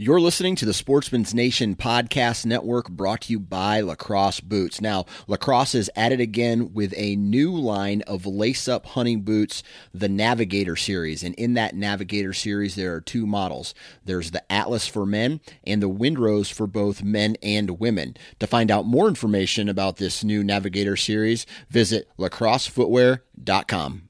You're listening to the Sportsman's Nation Podcast Network brought to you by Lacrosse Boots. Now, Lacrosse is at it again with a new line of lace up hunting boots, the Navigator series. And in that Navigator series, there are two models there's the Atlas for men and the Windrose for both men and women. To find out more information about this new Navigator series, visit lacrossefootwear.com.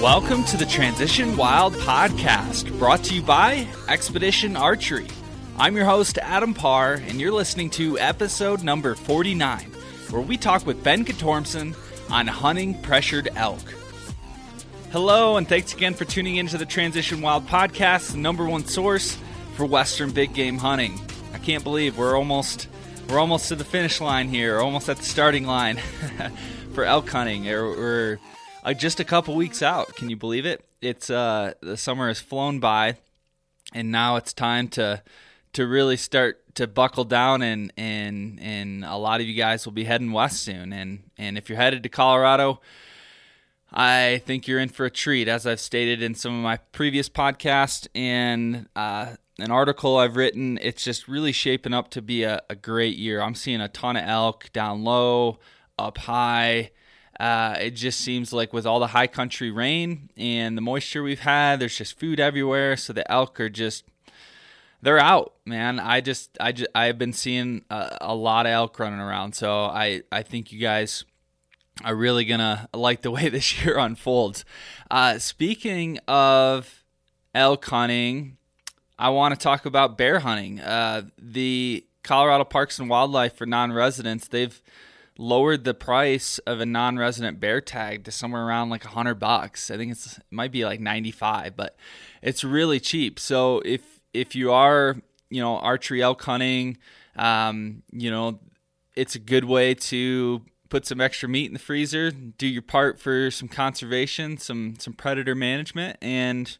Welcome to the Transition Wild podcast, brought to you by Expedition Archery. I'm your host, Adam Parr, and you're listening to episode number 49, where we talk with Ben Guttormson on hunting pressured elk. Hello, and thanks again for tuning into the Transition Wild podcast, the number one source for Western big game hunting. I can't believe we're almost we're almost to the finish line here, almost at the starting line for elk hunting. We're uh, just a couple weeks out. Can you believe it? It's uh, the summer has flown by, and now it's time to to really start to buckle down and and and a lot of you guys will be heading west soon. And and if you're headed to Colorado, I think you're in for a treat, as I've stated in some of my previous podcasts and uh, an article I've written. It's just really shaping up to be a, a great year. I'm seeing a ton of elk down low, up high uh, it just seems like with all the high country rain and the moisture we've had, there's just food everywhere. So the elk are just they're out, man. I just I just I've been seeing a, a lot of elk running around. So I I think you guys are really gonna like the way this year unfolds. Uh, speaking of elk hunting, I want to talk about bear hunting. Uh, the Colorado Parks and Wildlife for non-residents they've lowered the price of a non-resident bear tag to somewhere around like a hundred bucks. I think it's it might be like ninety five, but it's really cheap. So if if you are you know archery elk hunting, um, you know it's a good way to put some extra meat in the freezer, do your part for some conservation, some some predator management, and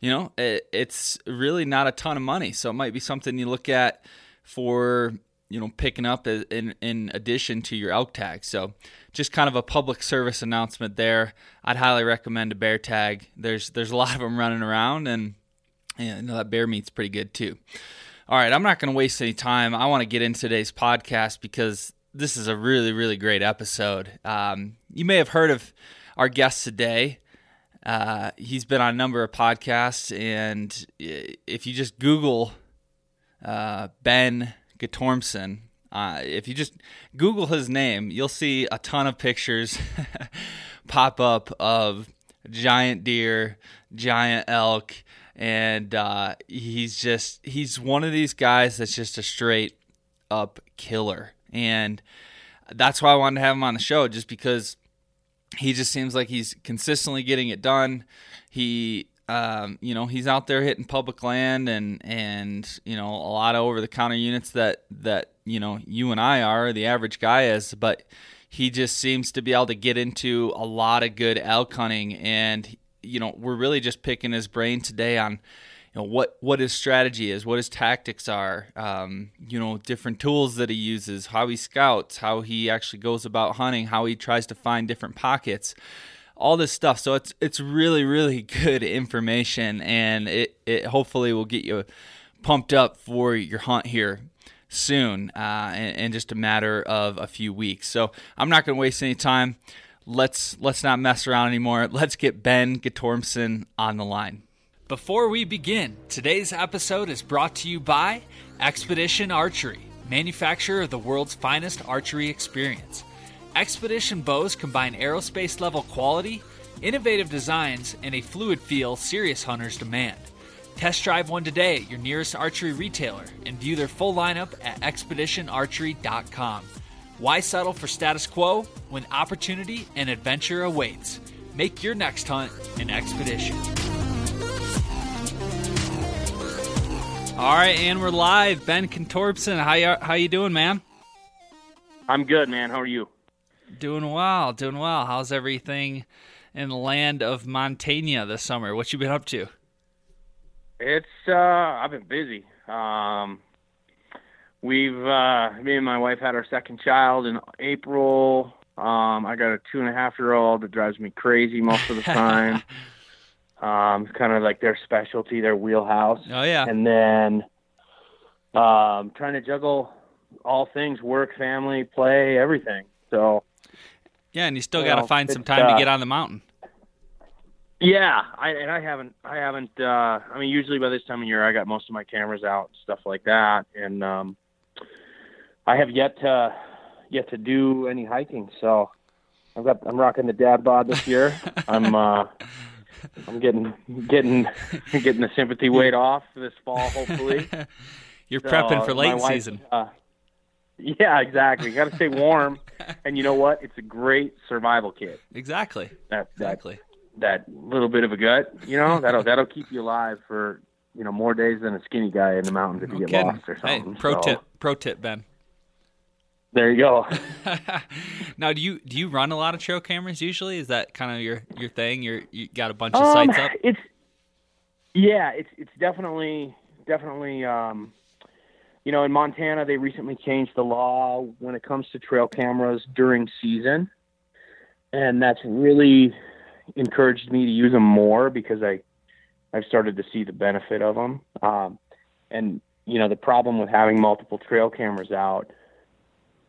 you know it, it's really not a ton of money. So it might be something you look at for you know picking up in in addition to your elk tag. So just kind of a public service announcement there. I'd highly recommend a bear tag. There's there's a lot of them running around, and you know, that bear meat's pretty good too. All right, I'm not going to waste any time. I want to get into today's podcast because this is a really really great episode. Um, you may have heard of our guest today. Uh, he's been on a number of podcasts, and if you just Google uh, Ben Guttormson. Uh, if you just Google his name, you'll see a ton of pictures pop up of giant deer, giant elk, and uh, he's just he's one of these guys that's just a straight up killer, and that's why I wanted to have him on the show, just because he just seems like he's consistently getting it done. He um, you know, he's out there hitting public land and and you know a lot of over the counter units that that you know you and I are the average guy is, but he just seems to be able to get into a lot of good elk hunting and you know we're really just picking his brain today on you know what what his strategy is, what his tactics are, um, you know, different tools that he uses, how he scouts, how he actually goes about hunting, how he tries to find different pockets, all this stuff. So it's it's really really good information, and it it hopefully will get you pumped up for your hunt here soon, uh, in, in just a matter of a few weeks. So I'm not going to waste any time. Let's let's not mess around anymore. Let's get Ben Guttormson on the line. Before we begin, today's episode is brought to you by Expedition Archery, manufacturer of the world's finest archery experience. Expedition bows combine aerospace level quality, innovative designs, and a fluid feel serious hunters demand. Test drive one today at your nearest archery retailer and view their full lineup at expeditionarchery.com. Why settle for status quo when opportunity and adventure awaits? Make your next hunt an expedition. All right, and we're live. Ben Guttormson, how you, how you doing, man? I'm good, man. How are you? Doing well, doing well. How's everything in the land of Montana this summer? What you been up to? It's uh I've been busy. Um we've uh me and my wife had our second child in April. Um I got a two and a half year old that drives me crazy most of the time. um it's kind of like their specialty, their wheelhouse. Oh yeah. And then um trying to juggle all things work, family, play, everything. So yeah, and you still got to find some time to uh, get on the mountain. Yeah, I and I haven't I haven't uh I mean usually by this time of year I got most of my cameras out and stuff like that and um I have yet to yet to do any hiking so I've got I'm rocking the dad bod this year. I'm uh I'm getting getting getting the sympathy weight off this fall hopefully. You're So, prepping for late wife, season. Uh, yeah, exactly. Got to stay warm, and you know what? It's a great survival kit. Exactly. That that Exactly. that little bit of a gut, you know, that'll that'll keep you alive for you know more days than a skinny guy in the mountains if No you get kidding. lost or Hey, something. pro So, tip, pro tip, Ben. There you go. now, do you do you run a lot of trail cameras usually? Is that kind of your your thing? You're you got a bunch of Um, sites up. It's yeah, it's it's definitely definitely um, you know in Montana they recently changed the law when it comes to trail cameras during season, and that's really encouraged me to use them more because I I've started to see the benefit of them. Um, and you know the problem with having multiple trail cameras out,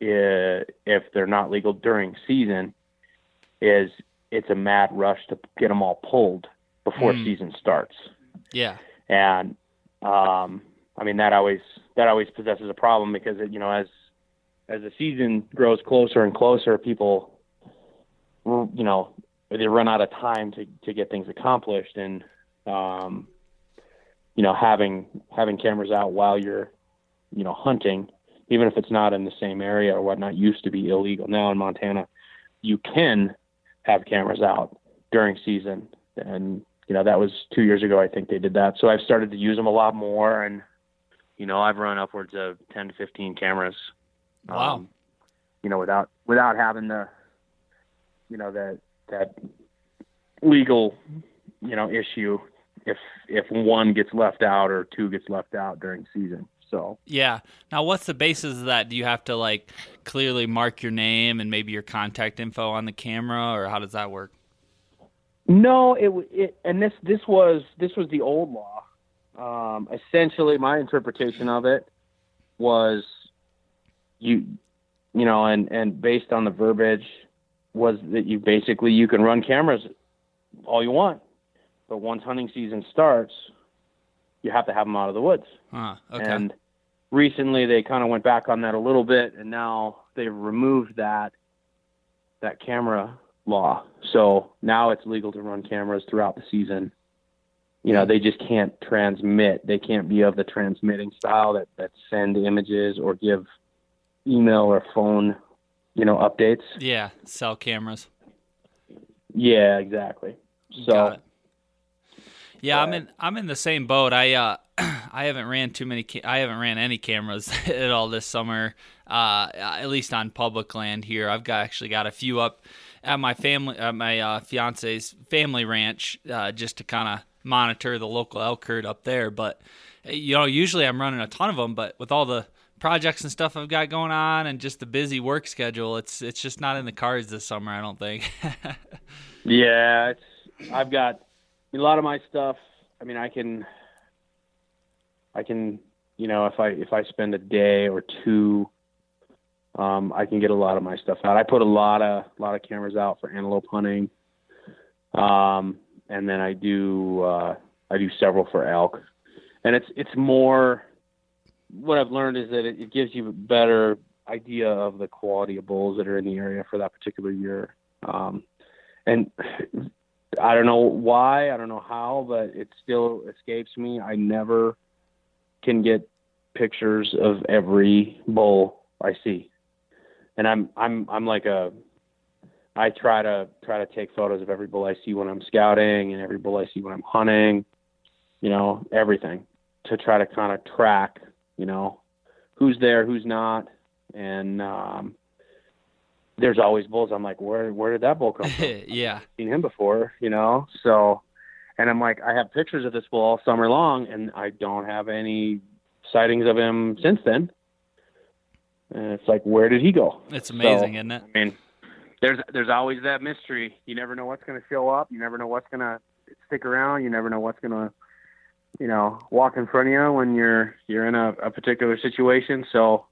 i if they're not legal during season, is it's a mad rush to get them all pulled before Mm. season starts. Yeah. And um, I mean that always that always possesses a problem because it, you know as as the season grows closer and closer, people you know they run out of time to to get things accomplished. And um, you know having having cameras out while you're you know hunting even if it's not in the same area or whatnot used to be illegal. Now in montana you can have cameras out during season. And you know that was two years ago i think they did that. So i've started to use them a lot more and you know i've run upwards of 10 to 15 cameras Wow. Um, you know without without having the you know that that legal you know issue if if one gets left out or two gets left out during season so Yeah. Now, what's the basis of that? Do you have to like clearly mark your name and maybe your contact info on the camera, or how does that work? No, it, it and this this was this was the old law. Um, essentially, my interpretation of it was you you know, and and based on the verbiage was that you basically you can run cameras all you want, but once hunting season starts, you have to have them out of the woods. Huh. Okay. And recently they kind of went back on that a little bit and now they've removed that that camera law. So now it's legal to run cameras throughout the season. You know, they just can't transmit. They can't be of the transmitting style that that send images or give email or phone, you know, updates. yeah. Cell cameras. Yeah, exactly. So Got it. Yeah, I'm in. I'm in the same boat. I uh, I haven't ran too many. Ca- I haven't ran any cameras at all this summer. Uh, at least on public land here. I've got actually got a few up at my family, at my uh, fiance's family ranch, uh, just to kind of monitor the local elk herd up there. But you know, usually I'm running a ton of them, but with all the projects and stuff I've got going on and just the busy work schedule, it's it's just not in the cards this summer. I don't think. yeah, it's I've got a lot of my stuff. I mean, I can I can you know if I if I spend a day or two um, I can get a lot of my stuff out. I put a lot of a lot of cameras out for antelope hunting, um, and then I do uh, I do several for elk, and it's it's more. What I've learned is that it, it gives you a better idea of the quality of bulls that are in the area for that particular year, um, and I don't know why, I don't know how, but it still escapes me. I never can get pictures of every bull I see and I'm I'm I'm like a I try to try to take photos of every bull I see when I'm scouting and every bull I see when I'm hunting, you know, everything to try to kind of track, you know, who's there, who's not, and um, there's always bulls. I'm like, where where did that bull come from? yeah, I've seen him before, you know. So, and I'm like, I have pictures of this bull all summer long, and I don't have any sightings of him since then. And it's like, where did he go? It's amazing, so, isn't it? I mean, there's there's always that mystery. You never know what's going to show up. You never know what's going to stick around. You never know what's going to, you know, walk in front of you when you're you're in a, a particular situation. So,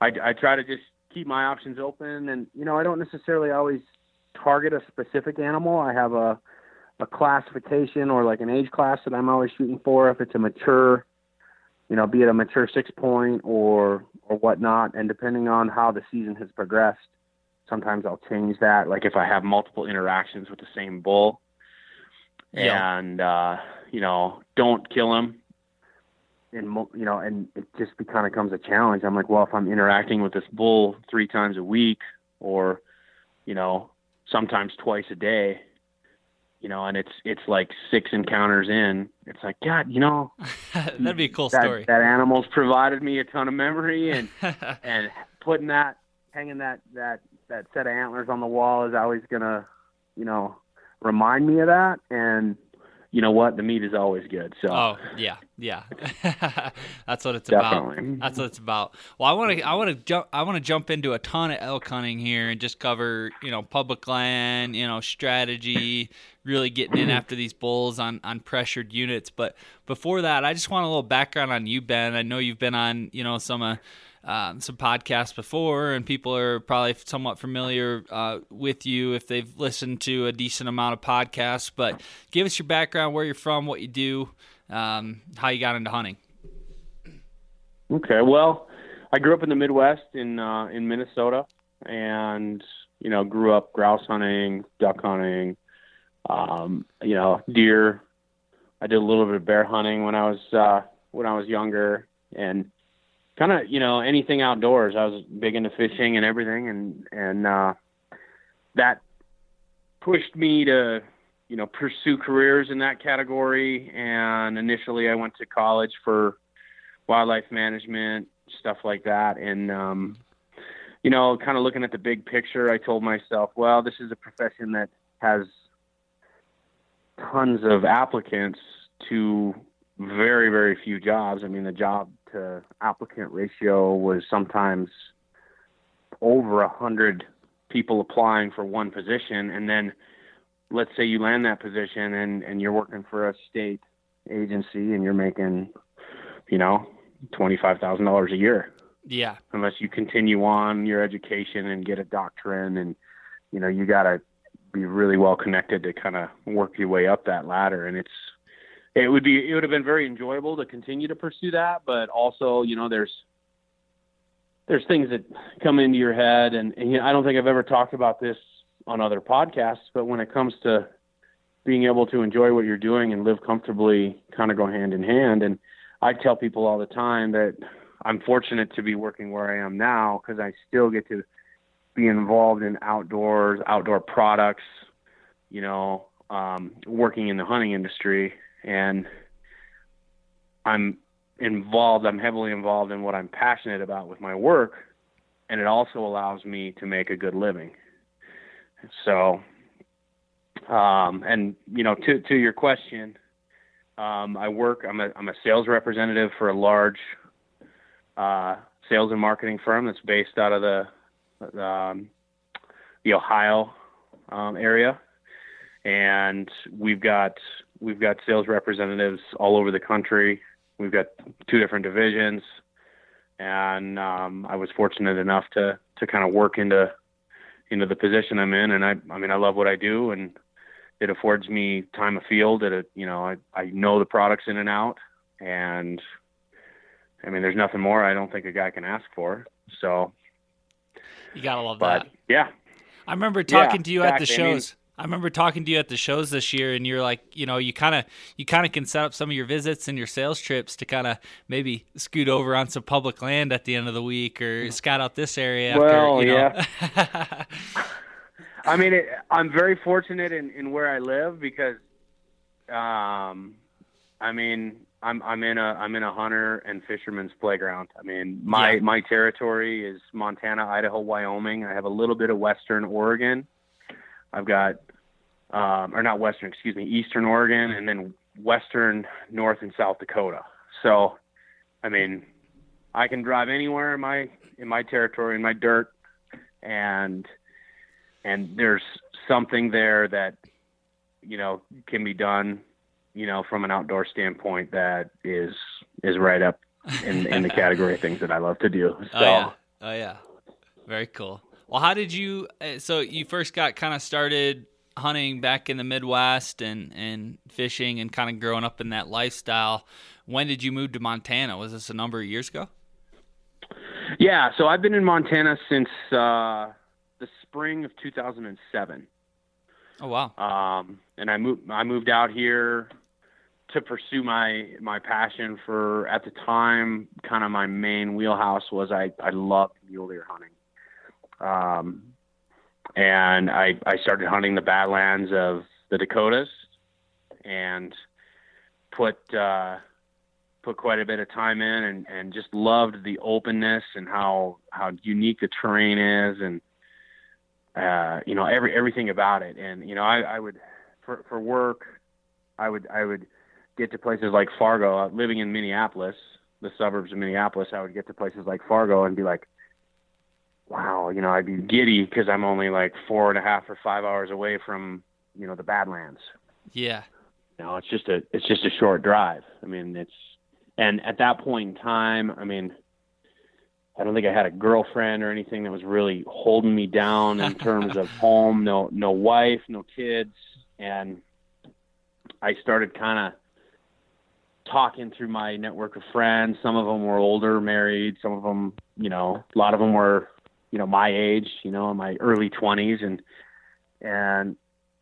I, I try to just keep my options open, and you know, I don't necessarily always target a specific animal. I have a a classification or like an age class that I'm always shooting for. If it's a mature you know, be it a mature six point or or whatnot. And depending on how the season has progressed, sometimes I'll change that. Like if I have multiple interactions with the same bull, yeah. and uh, you know, don't kill him. And you know, and it just kind of becomes a challenge. I'm like, well, if I'm interacting with this bull three times a week, or you know, sometimes twice a day, you know, and it's it's like six encounters in. It's like God, you know, that'd be a cool that, story. That animal's provided me a ton of memory, and and putting that, hanging that that that set of antlers on the wall is always gonna, you know, remind me of that. And you know what? The meat is always good. So. Oh yeah, yeah. That's what it's Definitely. about. That's what it's about. Well, I want to, I want to jump, I want to jump into a ton of elk hunting here and just cover, you know, public land, you know, strategy, really getting in after these bulls on on pressured units. But before that, I just want a little background on you, Ben. I know you've been on, you know, some. Uh, um, some podcasts before, and people are probably somewhat familiar uh, with you if they've listened to a decent amount of podcasts. But give us your background, where you're from, what you do, um, how you got into hunting. Okay, well, I grew up in the Midwest in uh, in Minnesota, and you know, grew up grouse hunting, duck hunting, um, you know, deer. I did a little bit of bear hunting when I was uh, when I was younger, and kind of you know anything outdoors. I was big into fishing and everything, and and uh, that pushed me to you know pursue careers in that category. And initially, I went to college for wildlife management stuff like that, and um, you know, kind of looking at the big picture, I told myself, well, this is a profession that has tons of applicants to very very few jobs. I mean, the job to applicant ratio was sometimes over a hundred people applying for one position, and then let's say you land that position and and you're working for a state agency and you're making, you know, twenty five thousand dollars a year. Yeah. Unless you continue on your education and get a doctorate, and you know you got to be really well connected to kind of work your way up that ladder, and it's it would be it would have been very enjoyable to continue to pursue that, but also you know there's there's things that come into your head, and, and you know, I don't think I've ever talked about this on other podcasts, but when it comes to being able to enjoy what you're doing and live comfortably, kind of go hand in hand. And I tell people all the time that I'm fortunate to be working where I am now because I still get to be involved in outdoors, outdoor products, you know, um, working in the hunting industry and I'm involved, I'm heavily involved in what I'm passionate about with my work, and it also allows me to make a good living. So, um, and you know, to to your question, um, I work. I'm a I'm a sales representative for a large uh, sales and marketing firm that's based out of the um, the Ohio um, area, and we've got we've got sales representatives all over the country. We've got two different divisions, and um, I was fortunate enough to to kind of work into into the position I'm in, and I I mean I love what I do, and it affords me time of field. It you know I I know the products in and out, and I mean there's nothing more I don't think a guy can ask for. So you gotta love but, that. Yeah, I remember talking Yeah, to you at the exactly. I mean- shows. I remember talking to you at the shows this year, and you're like, you know, you kind of, you kind of can set up some of your visits and your sales trips to kind of maybe scoot over on some public land at the end of the week or scout out this area. Well, you know. yeah. I mean, it, I'm very fortunate in, in where I live because, um, I mean, I'm I'm in a I'm in a hunter and fisherman's playground. I mean, my Yeah. my territory is Montana, Idaho, Wyoming. I have a little bit of Western Oregon. I've got, um, or not Western, excuse me, Eastern Oregon, and then Western, North and South Dakota. So, I mean, I can drive anywhere in my in my territory in my dirt, and and there's something there that you know can be done, you know, from an outdoor standpoint that is is right up in in the category of things that I love to do. So. Oh yeah, oh yeah, very cool. Well, how did you? uh, So you first got kind of started hunting back in the Midwest and and fishing and kind of growing up in that lifestyle. When did you move to Montana? Was this a number of years ago? Yeah, so I've been in Montana since uh, the spring of 2007, Oh wow. um, and I moved. I moved out here to pursue my my passion for at the time. Kind of my main wheelhouse was I I loved mule deer hunting, um, and I I started hunting the Badlands of the Dakotas, and put. Uh, put quite a bit of time in and, and just loved the openness and how how unique the terrain is and uh, you know every everything about it and you know I, I would for for work I would I would get to places like Fargo living in Minneapolis the suburbs of Minneapolis I would get to places like Fargo and be like wow you know I'd be giddy because I'm only like four and a half or five hours away from you know the Badlands Yeah. you know, it's just a it's just a short drive. I mean, it's and at that point in time, I mean, I don't think I had a girlfriend or anything that was really holding me down in terms of home. No, no wife, no kids, and I started kind of talking through my network of friends. Some of them were older, married. Some of them, you know, a lot of them were, you know, my age. You know, in my early twenties, and and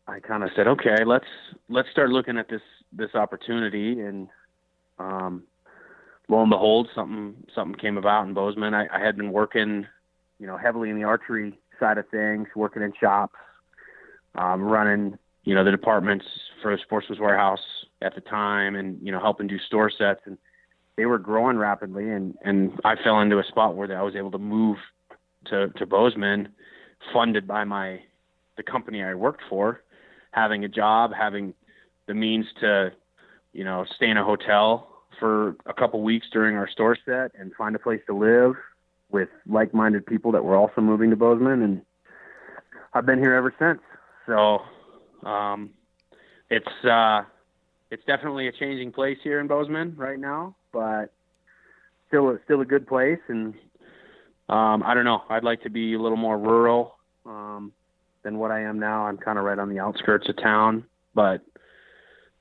I kind of said, okay, let's let's start looking at this this opportunity, and um, lo and behold, something something came about in Bozeman. I, I had been working, you know, heavily in the archery side of things, working in shops, um, running, you know, the departments for the Sportsman's Warehouse at the time, and you know, helping do store sets, and they were growing rapidly, and and I fell into a spot where I was able to move to to Bozeman, funded by my the company I worked for, having a job, having the means to, you know, stay in a hotel for a couple weeks during our store set and find a place to live with like-minded people that were also moving to Bozeman, and I've been here ever since. So, um, it's uh, it's definitely a changing place here in Bozeman right now, but still a, still a good place. And um, I don't know, I'd like to be a little more rural. Um, than what I am now. I'm kind of right on the outskirts of town, but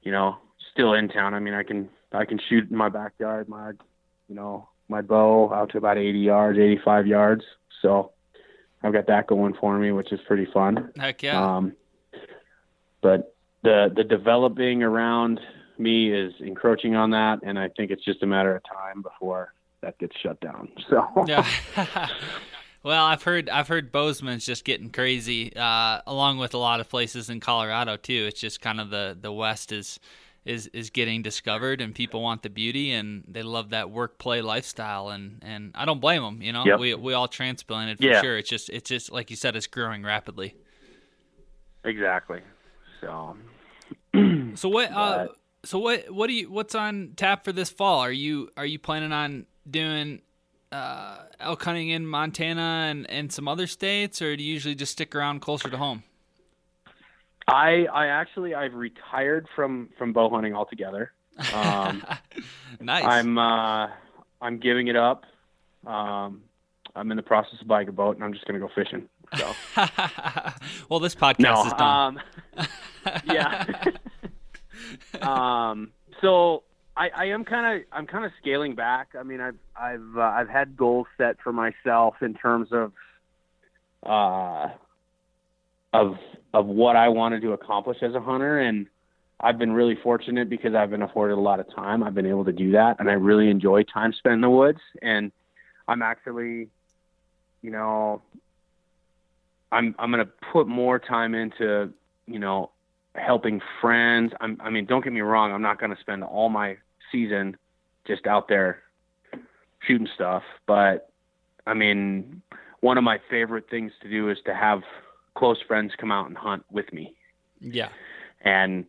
you know, still in town. I mean, I can I can shoot in my backyard, my you know, my bow out to about 80 yards, 85 yards. So I've got that going for me, which is pretty fun. Heck yeah. Um, but the the developing around me is encroaching on that, and I think it's just a matter of time before that gets shut down. So Yeah. well, I've heard I've heard Bozeman's just getting crazy, uh, along with a lot of places in Colorado too. It's just kind of the the West is is is getting discovered, and people want the beauty, and they love that work play lifestyle, and and I don't blame them. You know, Yep. we we all transplanted for Yeah. sure. It's just it's just like you said, it's growing rapidly. exactly. So So what? Uh, So what what do you what's on tap for this fall? Are you are you planning on doing uh, elk hunting in Montana and, and some other states, or do you usually just stick around closer to home? I I actually I've retired from from bow hunting altogether. Um, nice. I'm uh, I'm giving it up. Um, I'm in the process of buying a boat, and I'm just going to go fishing. So. well, this podcast no, is done. Um, yeah. um, so I, I am kind of I'm kind of scaling back. I mean, I've I've uh, I've had goals set for myself in terms of uh, of of what I wanted to accomplish as a hunter, and I've been really fortunate because I've been afforded a lot of time. I've been able to do that, and I really enjoy time spent in the woods. And I'm actually, you know, I'm I'm gonna put more time into, you know, helping friends. I'm, I mean, don't get me wrong. I'm not gonna spend all my season just out there shooting stuff, but I mean, one of my favorite things to do is to have close friends come out and hunt with me. Yeah. And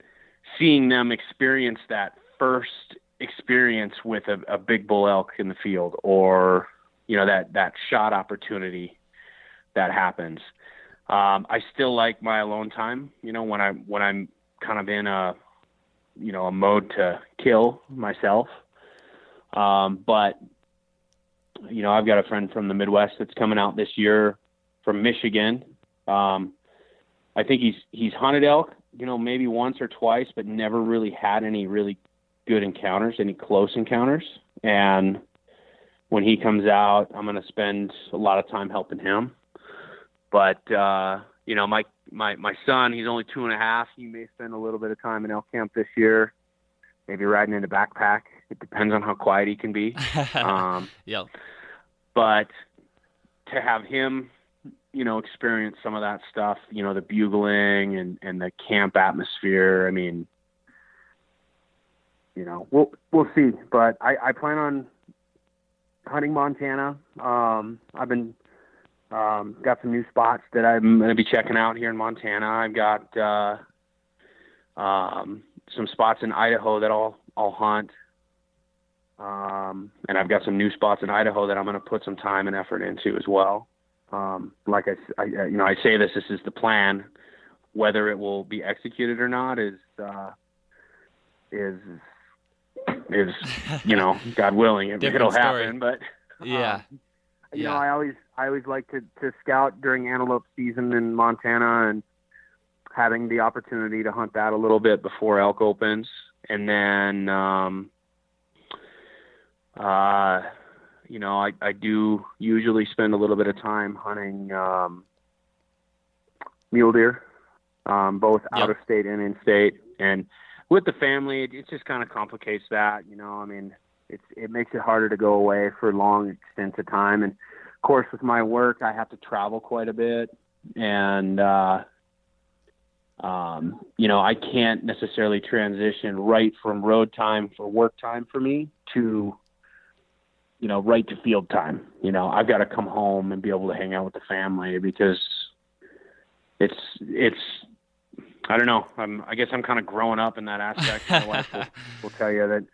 seeing them experience that first experience with a, a big bull elk in the field or you know that that shot opportunity that happens um, i still like my alone time you know when i when i'm kind of in a you know a mode to kill myself um, but you know i've got a friend from the midwest that's coming out this year from michigan um, i think he's he's hunted elk you know, maybe once or twice, but never really had any really good encounters, any close encounters. And when he comes out, I'm going to spend a lot of time helping him. But, uh, you know, my, my, my son, he's only two and a half. He may spend a little bit of time in elk camp this year, maybe riding in a backpack. It depends on how quiet he can be. Um, yep. But to have him you know, experience some of that stuff, you know, the bugling and, and the camp atmosphere. I mean, you know, we'll, we'll see, but I, I plan on hunting Montana. Um, I've been, um, got some new spots that I'm going to be checking out here in Montana. I've got, uh, um, some spots in Idaho that I'll, I'll hunt. Um, and I've got some new spots in Idaho that I'm going to put some time and effort into as well. Um, like I, I, you know, I say this, this is the plan. Whether it will be executed or not is, uh, is, is, you know, God willing, it, will happen. But yeah, um, you yeah. know, I always, I always like to, to scout during antelope season in Montana and having the opportunity to hunt that a little bit before elk opens. And then, um, uh, you know, I, I do usually spend a little bit of time hunting um, mule deer, um, both yep. out of state and in state. And with the family, it, it just kind of complicates that. You know, I mean, it's it makes it harder to go away for long extents of time. And of course, with my work, I have to travel quite a bit, and uh, um, you know, I can't necessarily transition right from road time for work time for me to you know, right to field time. You know, I've got to come home and be able to hang out with the family because it's it's I don't know. I'm I guess I'm kind of growing up in that aspect. My wife will, will tell you that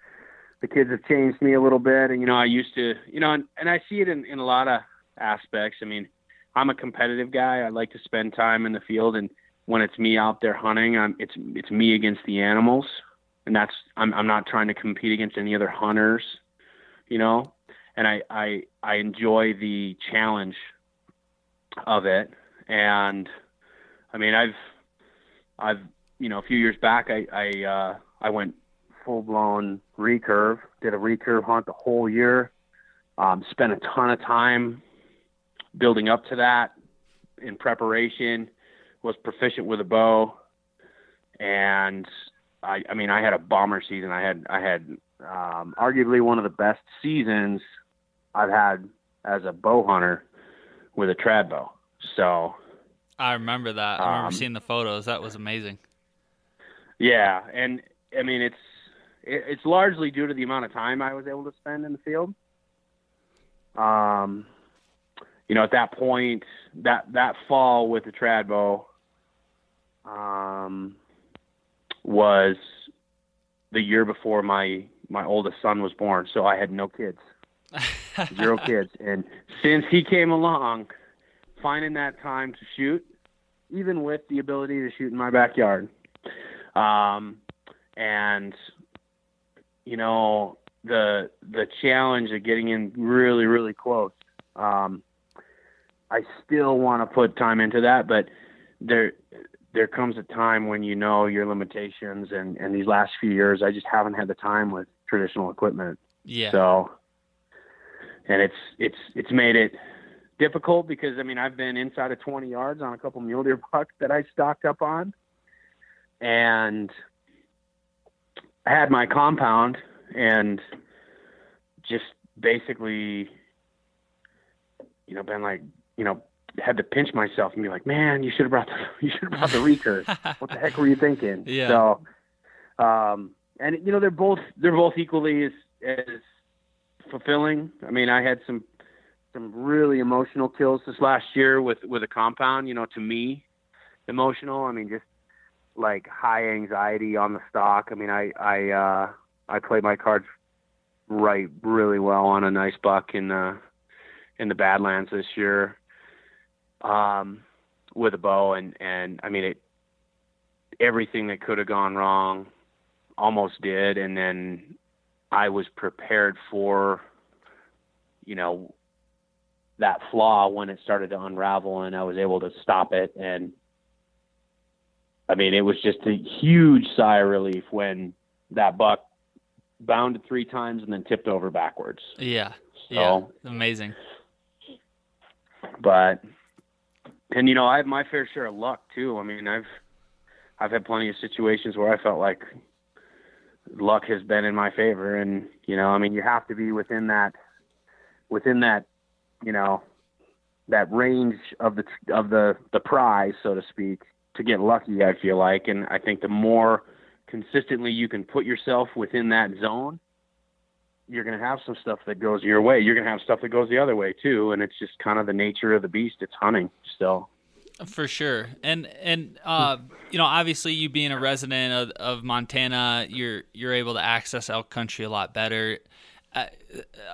the kids have changed me a little bit, and you know, I used to, you know, and, and I see it in in a lot of aspects. I mean, I'm a competitive guy. I like to spend time in the field, and when it's me out there hunting, I'm it's it's me against the animals, and that's I'm I'm not trying to compete against any other hunters, you know and I, I I enjoy the challenge of it. And I mean, I've I've you know a few years back I I uh, I went full blown recurve, did a recurve hunt the whole year, um, spent a ton of time building up to that in preparation, was proficient with a bow, and I I mean I had a bomber season. I had I had um, arguably one of the best seasons I've had as a bow hunter with a trad bow. So I remember that. I remember um, seeing the photos. That was amazing. Yeah, and I mean it's it's largely due to the amount of time I was able to spend in the field. Um, you know, at that point, that that fall with the trad bow, um, was the year before my my oldest son was born, so I had no kids, zero kids. And since he came along, finding that time to shoot, even with the ability to shoot in my backyard, um, and you know the the challenge of getting in really really close. Um, I still want to put time into that, but there there comes a time when you know your limitations, and and these last few years, I just haven't had the time with traditional equipment. Yeah. So, and it's it's it's made it difficult because I mean I've been inside of 20 yards on a couple mule deer bucks that I stalked up on, and I had my compound and just basically, you know, been like, you know, had to pinch myself and be like, man, you should have brought the you should have brought the recurve. what the heck were you thinking? Yeah. So, um, and you know, they're both they're both equally as as fulfilling. I mean, I had some some really emotional kills this last year with with a compound. You know, to me, emotional. I mean, just like high anxiety on the stalk. I mean, I I uh, I played my cards right really well on a nice buck in the in the Badlands this year um, with a bow, and and I mean it. Everything that could have gone wrong, almost did, and then I was prepared for, you know, that flaw when it started to unravel, and I was able to stop it. And I mean, it was just a huge sigh of relief when that buck bounded three times and then tipped over backwards. Yeah. So, Yeah. Amazing. but and you know I have my fair share of luck too. I mean I've I've had plenty of situations where I felt like luck has been in my favor, and you know I mean you have to be within that within that you know that range of the of the the prize so to speak to get lucky. I feel like, and I think the more consistently you can put yourself within that zone you're going to have some stuff that goes your way. You're going to have stuff that goes the other way too, and it's just kind of the nature of the beast. It's hunting still. For sure, and and uh, you know, obviously, you being a resident of, of Montana, you're you're able to access elk country a lot better. Uh,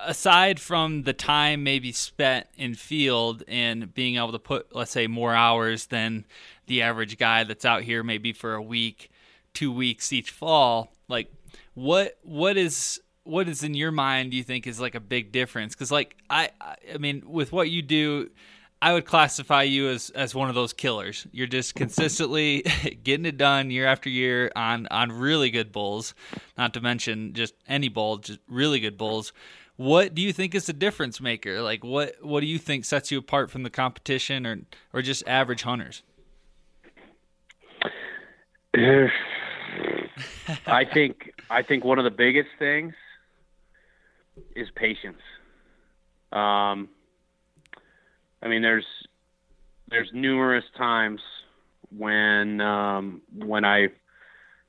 aside from the time maybe spent in field and being able to put, let's say, more hours than the average guy that's out here maybe for a week, two weeks each fall, like what what is what is in your mind do you think is like a big difference? Because like I, I i mean with what you do i would classify you as as one of those killers. You're just consistently getting it done year after year on on really good bulls not to mention just any bull just really good bulls. What do you think is the difference maker? Like what what do you think sets you apart from the competition or or just average hunters? I think I think one of the biggest things is patience. Um, I mean, there's there's numerous times when um, when I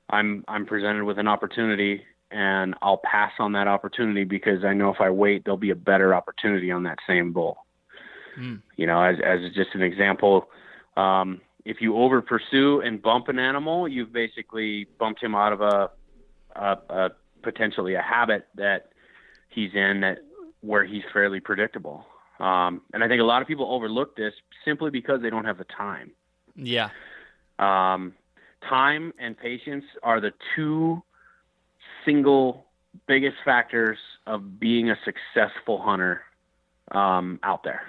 I'm I'm presented with an opportunity and I'll pass on that opportunity because I know if I wait, there'll be a better opportunity on that same bull. Mm. You know, as as just an example, um, if you over pursue and bump an animal, you've basically bumped him out of a, a, a potentially a habit that he's in that where he's fairly predictable. Um, and I think a lot of people overlook this simply because they don't have the time. yeah Um, time and patience are the two single biggest factors of being a successful hunter um, out there.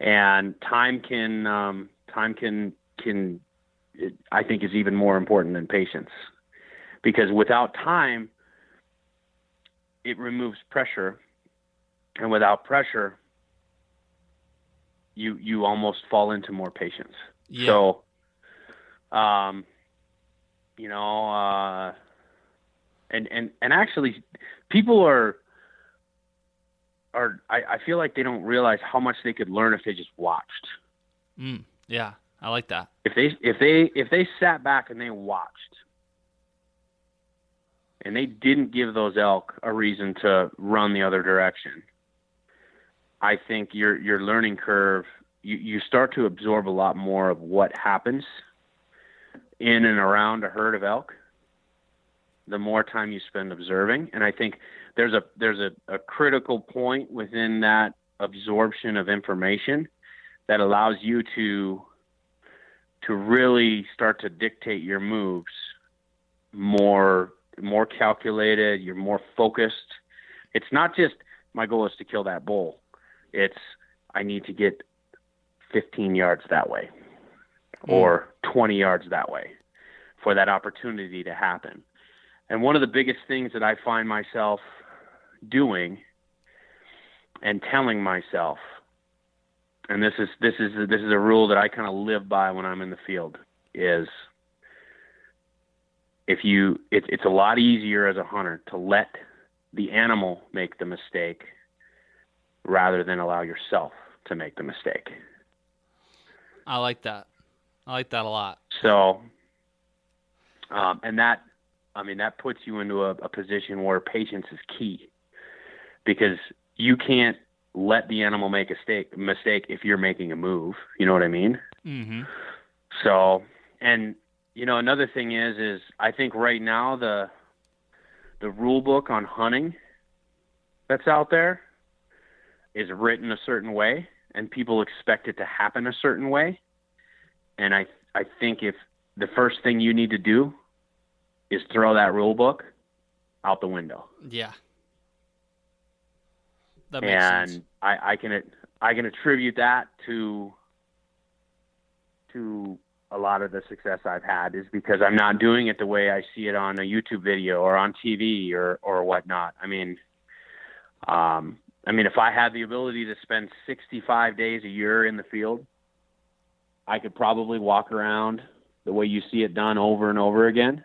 And time can um, time can can it, I think is even more important than patience because without time it removes pressure and without pressure you you almost fall into more patience. Yeah. So um you know uh and and and actually people are are I, I feel like they don't realize how much they could learn if they just watched. Mm, yeah i like that. If they if they if they sat back and they watched and they didn't give those elk a reason to run the other direction i think your your learning curve you, you start to absorb a lot more of what happens in and around a herd of elk the more time you spend observing. And I think there's a there's a, a critical point within that absorption of information that allows you to to really start to dictate your moves more more calculated, you're more focused. It's not just my goal is to kill that bull. It's I need to get 15 yards that way hmm. or 20 yards that way for that opportunity to happen. And one of the biggest things that I find myself doing and telling myself and this is this is this is a rule that I kind of live by when I'm in the field is if you it, it's a lot easier as a hunter to let the animal make the mistake rather than allow yourself to make the mistake. I like that. I like that a lot. So, um, and that, I mean, that puts you into a, a position where patience is key because you can't let the animal make a mistake, mistake if you're making a move. You know what I mean? Mm-hmm. So, and you know, another thing is, is I think right now the the rule book on hunting that's out there is written a certain way, and people expect it to happen a certain way. And I I think if the first thing you need to do is throw that rule book out the window. Yeah. That makes and sense. I, I can I can attribute that to to a lot of the success I've had is because I'm not doing it the way I see it on a YouTube video or on TV or or whatnot. I mean, um, I mean, if I had the ability to spend 65 days a year in the field, I could probably walk around the way you see it done over and over again.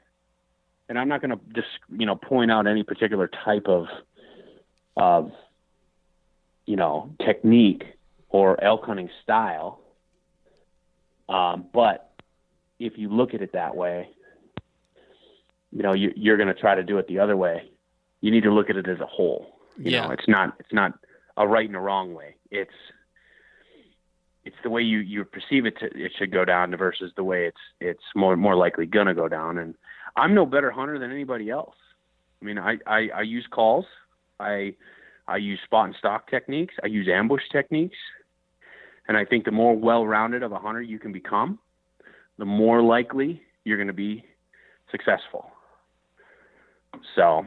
And I'm not going to just you know point out any particular type of of you know technique or elk hunting style. Um, but if you look at it that way, you know, you, you're going to try to do it the other way. You need to look at it as a whole. You yeah. know, it's not it's not a right and a wrong way. It's it's the way you you perceive it to, it should go down versus the way it's it's more more likely gonna go down. And I'm no better hunter than anybody else. I mean, I I, I use calls. I I use spot and stalk techniques. I use ambush techniques. And I think the more well-rounded of a hunter you can become, the more likely you're going to be successful. So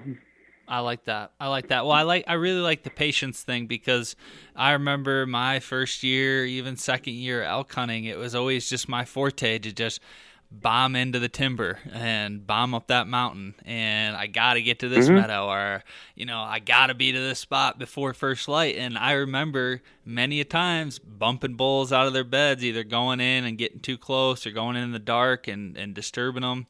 I like that. I like that. Well, I like I really like the patience thing because I remember my first year, even second year elk hunting, it was always just my forte to just bomb into the timber and bomb up that mountain. And I got to get to this mm-hmm. meadow or you know I got to be to this spot before first light. And I remember many a times bumping bulls out of their beds either going in and getting too close or going in the dark and and disturbing them.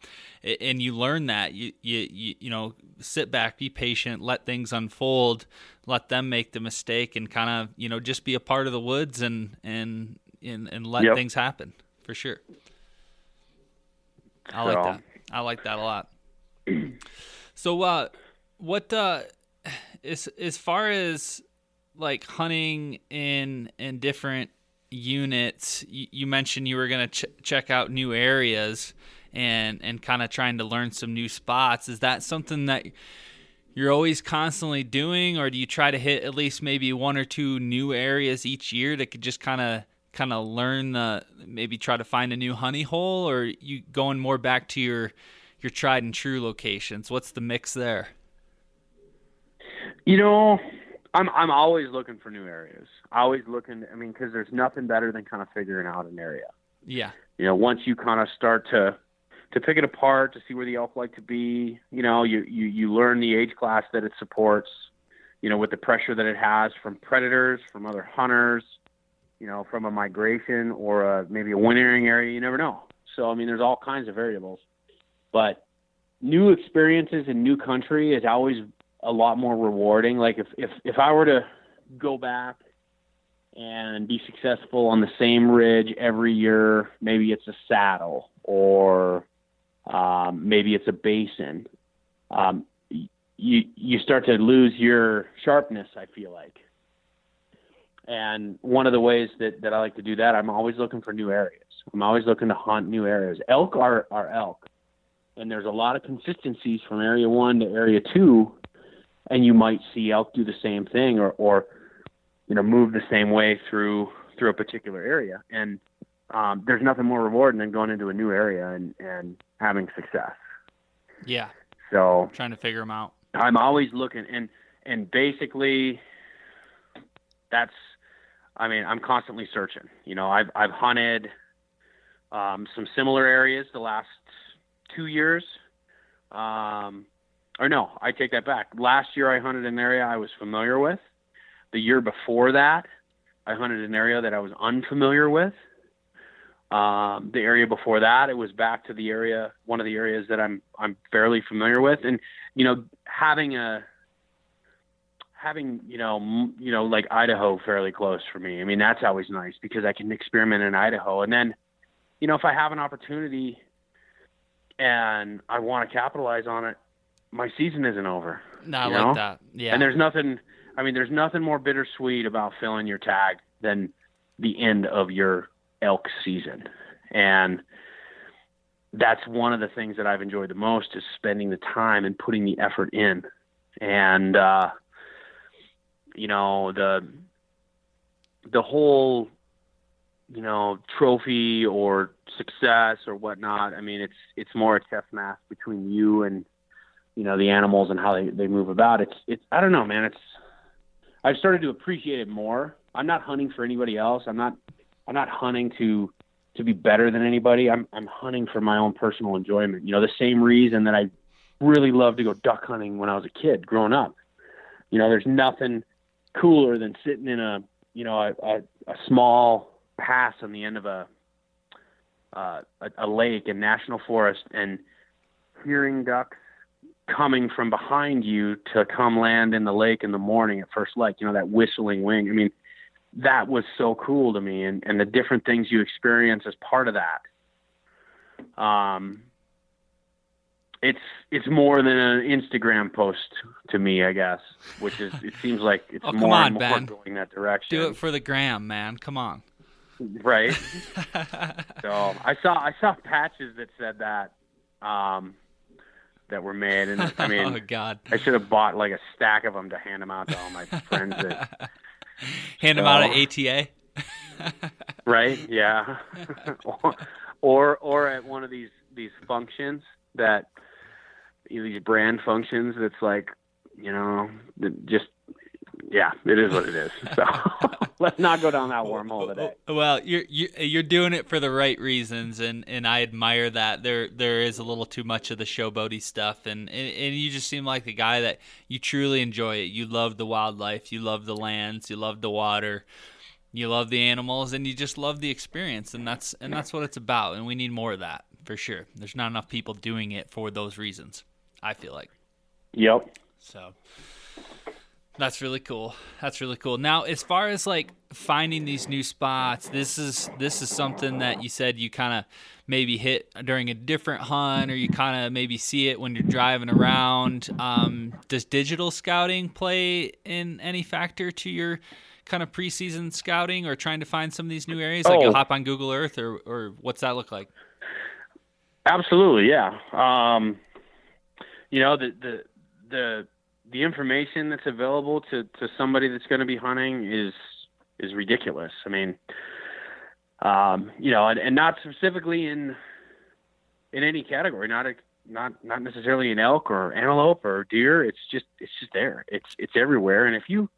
And you learn that. You you you, you know sit back be patient let things unfold let them make the mistake and kind of you know just be a part of the woods and and and, and let yep. things happen for sure I like that. I like that a lot. so, uh, what uh, as as far as like hunting in in different units, you, you mentioned you were going to ch- check out new areas and and kind of trying to learn some new spots. Is that something that you're always constantly doing, or do you try to hit at least maybe one or two new areas each year that could just kind of kind of learn the maybe try to find a new honey hole or you going more back to your your tried and true locations? What's the mix there? You know i'm i'm always looking for new areas. Always looking i mean because there's nothing better than kind of figuring out an area. Yeah. You know once you kind of start to to pick it apart to see where the elk like to be you know you you you learn the age class that it supports you know with the pressure that it has from predators from other hunters you know, from a migration or a, maybe a wintering area. You never know. So, I mean, there's all kinds of variables. But new experiences in new country is always a lot more rewarding. Like if, if, if I were to go back and be successful on the same ridge every year, maybe it's a saddle or um, maybe it's a basin. Um, you you start to lose your sharpness. I feel like and one of the ways that, that I like to do that, I'm always looking for new areas. I'm always looking to hunt new areas. Elk are, are elk. and there's a lot of consistencies from area one to area two, and you might see elk do the same thing or, or you know, move the same way through through a particular area. And um, there's nothing more rewarding than going into a new area and, and having success. Yeah. So trying to figure them out. I'm always looking, and and basically, that's, I mean, I'm constantly searching. You know, I've I've hunted um, some similar areas the last two years. Um, or no, I take that back. Last year I hunted an area I was familiar with. The year before that, I hunted an area that I was unfamiliar with. Um, the area before that, it was back to the area, one of the areas that I'm I'm fairly familiar with, and you know, having a having you know m- you know like Idaho fairly close for me. I mean, that's always nice because I can experiment in Idaho, and then you know if I have an opportunity and I want to capitalize on it, my season isn't over. No, I you like know? that. Yeah. And there's nothing. I mean, there's nothing more bittersweet about filling your tag than the end of your elk season, and that's one of the things that I've enjoyed the most is spending the time and putting the effort in, and uh, you know the the whole you know trophy or success or whatnot. I mean, it's it's more a chess match between you and you know the animals and how they, they move about. It's it's I don't know, man. It's I've started to appreciate it more. I'm not hunting for anybody else. I'm not I'm not hunting to to be better than anybody. I'm I'm hunting for my own personal enjoyment. You know, the same reason that I really loved to go duck hunting when I was a kid growing up. You know, there's nothing cooler than sitting in a you know a, a, a small pass on the end of a, uh, a a lake in national forest and hearing ducks coming from behind you to come land in the lake in the morning at first light. You know that whistling wing. I mean, that was so cool to me, and and the different things you experience as part of that. Um, it's it's more than an Instagram post to me, I guess, which is it seems like it's Oh, more on, and more Ben. going that direction. Do it for the gram, man. Come on. right. so I saw I saw patches that said that um, that were made, and I mean, oh God. I should have bought like a stack of them to hand them out to all my friends. That, Hand them out at ATA. right? Yeah. or, or at one of these these functions that these brand functions that's like you know just yeah it is what it is so let's not go down that wormhole today Well, you're you're you're doing it for the right reasons, and, and I admire that. There there is a little too much of the showboaty stuff, and, and and you just seem like the guy that you truly enjoy it. You love the wildlife, you love the lands, you love the water, you love the animals, and you just love the experience, and that's and that's what it's about. And we need more of that for sure. There's not enough people doing it for those reasons. I feel like. yep So that's really cool. That's really cool. Now, as far as like finding these new spots, this is this is something that you said you kind of maybe hit during a different hunt, or you kind of maybe see it when you're driving around. Um, does digital scouting play in any factor to your kind of preseason scouting, or trying to find some of these new areas? Like Oh. you'll hop on Google Earth, or or what's that look like? absolutely yeah um you know the the the the information that's available to to somebody that's going to be hunting is is ridiculous. I mean um you know and, and not specifically in in any category not a, not not necessarily an elk or antelope or deer. It's just it's just there. It's it's everywhere. And if you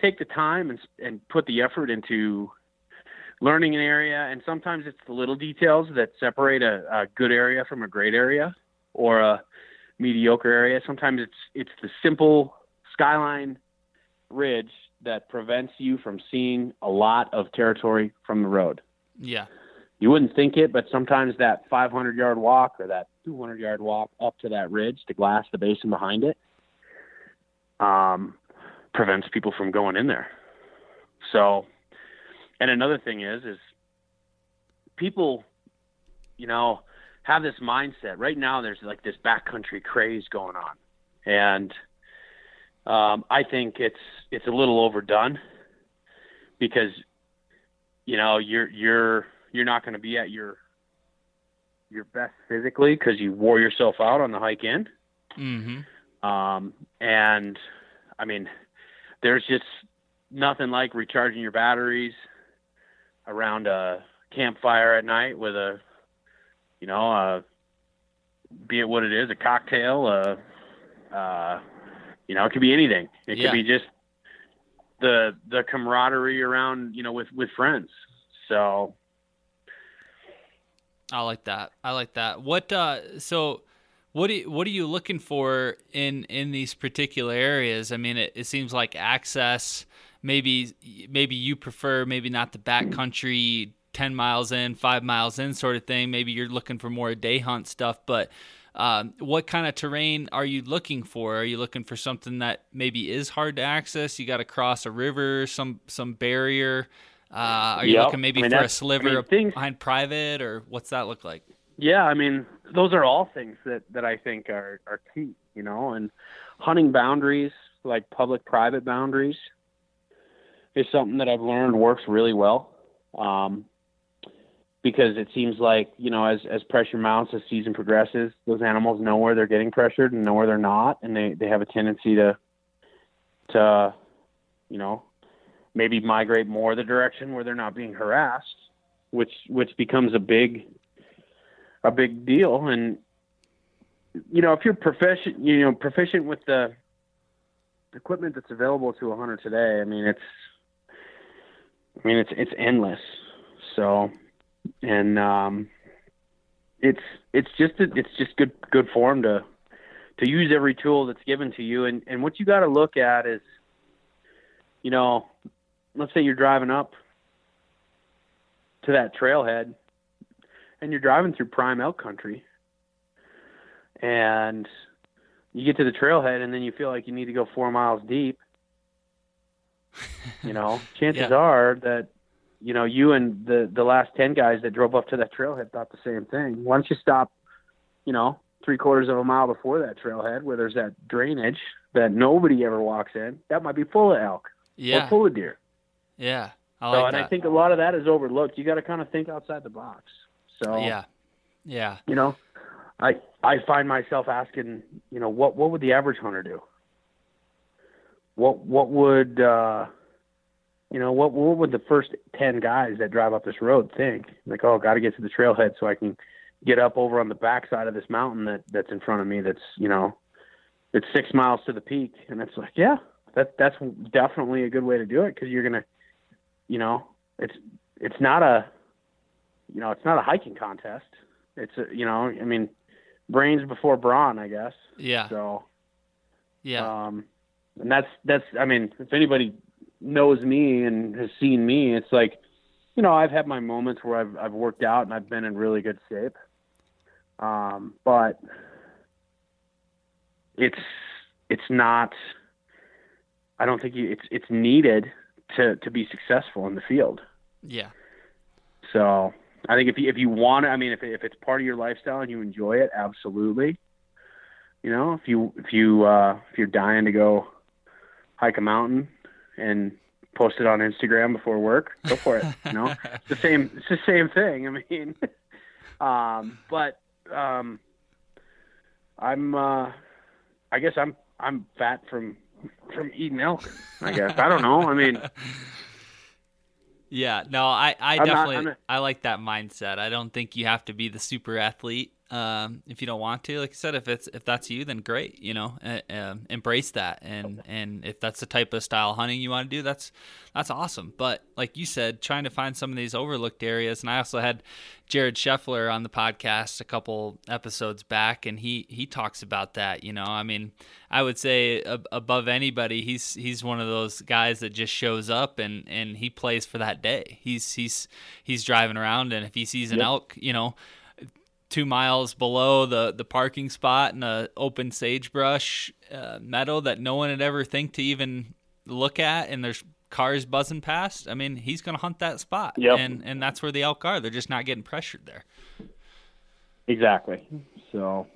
take the time and and put the effort into learning an area and sometimes it's the little details that separate a, a good area from a great area or a mediocre area. Sometimes it's it's the simple skyline ridge that prevents you from seeing a lot of territory from the road. Yeah, you wouldn't think it, but sometimes that 500 yard walk or that 200 yard walk up to that ridge to glass the basin behind it um, prevents people from going in there. So, and another thing is, is people, you know, have this mindset. Right now, there's like this backcountry craze going on, and um, I think it's it's a little overdone because you know you're you're you're not going to be at your your best physically because you wore yourself out on the hike in. Mm-hmm. Um, and I mean, there's just nothing like recharging your batteries around a campfire at night with a, you know, a, be it what it is, a cocktail, a, uh, you know, it could be anything. It Yeah. could be just the the camaraderie around, you know, with with friends. So I like that. I like that. What uh so what do you, what are you looking for in in these particular areas? I mean, it, it seems like access maybe maybe you prefer maybe not the backcountry 10 miles in, 5 miles in sort of thing. Maybe you're looking for more day hunt stuff, but um, what kind of terrain are you looking for? Are you looking for something that maybe is hard to access? You got to cross a river, some some barrier. Uh, are you Yep. looking maybe I mean, for a sliver I mean, of things- behind private, or what's that look like? Yeah, I mean, those are all things that, that I think are, are key, you know, and hunting boundaries, like public private boundaries, is something that I've learned works really well. Um, because it seems like, you know, as, as pressure mounts, as season progresses, those animals know where they're getting pressured and know where they're not. And they, they have a tendency to, to, you know, maybe migrate more the direction where they're not being harassed, which, which becomes a big, a big deal. And you know, if you're proficient, you know, proficient with the equipment that's available to a hunter today, I mean, it's, I mean, it's it's endless. So, and um, it's it's just it's just good good form to to use every tool that's given to you. And and what you got to look at is, you know, let's say you're driving up to that trailhead and you're driving through prime elk country and you get to the trailhead and then you feel like you need to go four miles deep you know chances Yeah. are that you know you and the the last 10 guys that drove up to that trailhead thought the same thing Once you stop you know three quarters of a mile before that trailhead where there's that drainage that nobody ever walks in that might be full of elk or Yeah, full of deer yeah, I so, like and that. I think a lot of that is overlooked. You got to kind of think outside the box. So, yeah, yeah, you know, I I find myself asking, you know, what what would the average hunter do? What what would uh, you know what what would the first ten guys that drive up this road think? Like, oh, got to get to the trailhead so I can get up over on the backside of this mountain that that's in front of me. That's you know, it's six miles to the peak, and it's like, yeah, that that's definitely a good way to do it because you're gonna, you know, it's it's not a, you know, it's not a hiking contest. It's a, you know, I mean, brains before brawn, I guess. yeah, So, yeah, um, and that's that's. I mean, if anybody knows me and has seen me, it's like, you know, I've had my moments where I've I've worked out and I've been in really good shape. Um, but it's it's not. I don't think you, it's it's needed to to be successful in the field. yeah, So I think if you if you want to, I mean, if if it's part of your lifestyle and you enjoy it, absolutely. You know, if you if you uh, if you're dying to go hike a mountain and post it on Instagram before work, go for it. You know, it's the same. It's the same thing. I mean, um, but um, I'm. Uh, I guess I'm I'm fat from from eating elk. I guess I don't know. I mean, yeah. No, I, I definitely, not- I like that mindset. I don't think you have to be the super athlete um, if you don't want to. Like I said, if it's if that's you, then great. You know, uh, um, embrace that, and and if that's the type of style hunting you want to do, that's that's awesome. But like you said, trying to find some of these overlooked areas, and I also had Jared Scheffler on the podcast a couple episodes back, and he he talks about that. You know, I mean, I would say ab- above anybody, he's he's one of those guys that just shows up and and he plays for that day. He's he's he's driving around, and if he sees an elk, you know. Two miles below the, the parking spot in a open sagebrush uh, meadow that no one would ever think to even look at, and there's cars buzzing past. I mean, he's going to hunt that spot, Yep. and and that's where the elk are. They're just not getting pressured there. exactly. So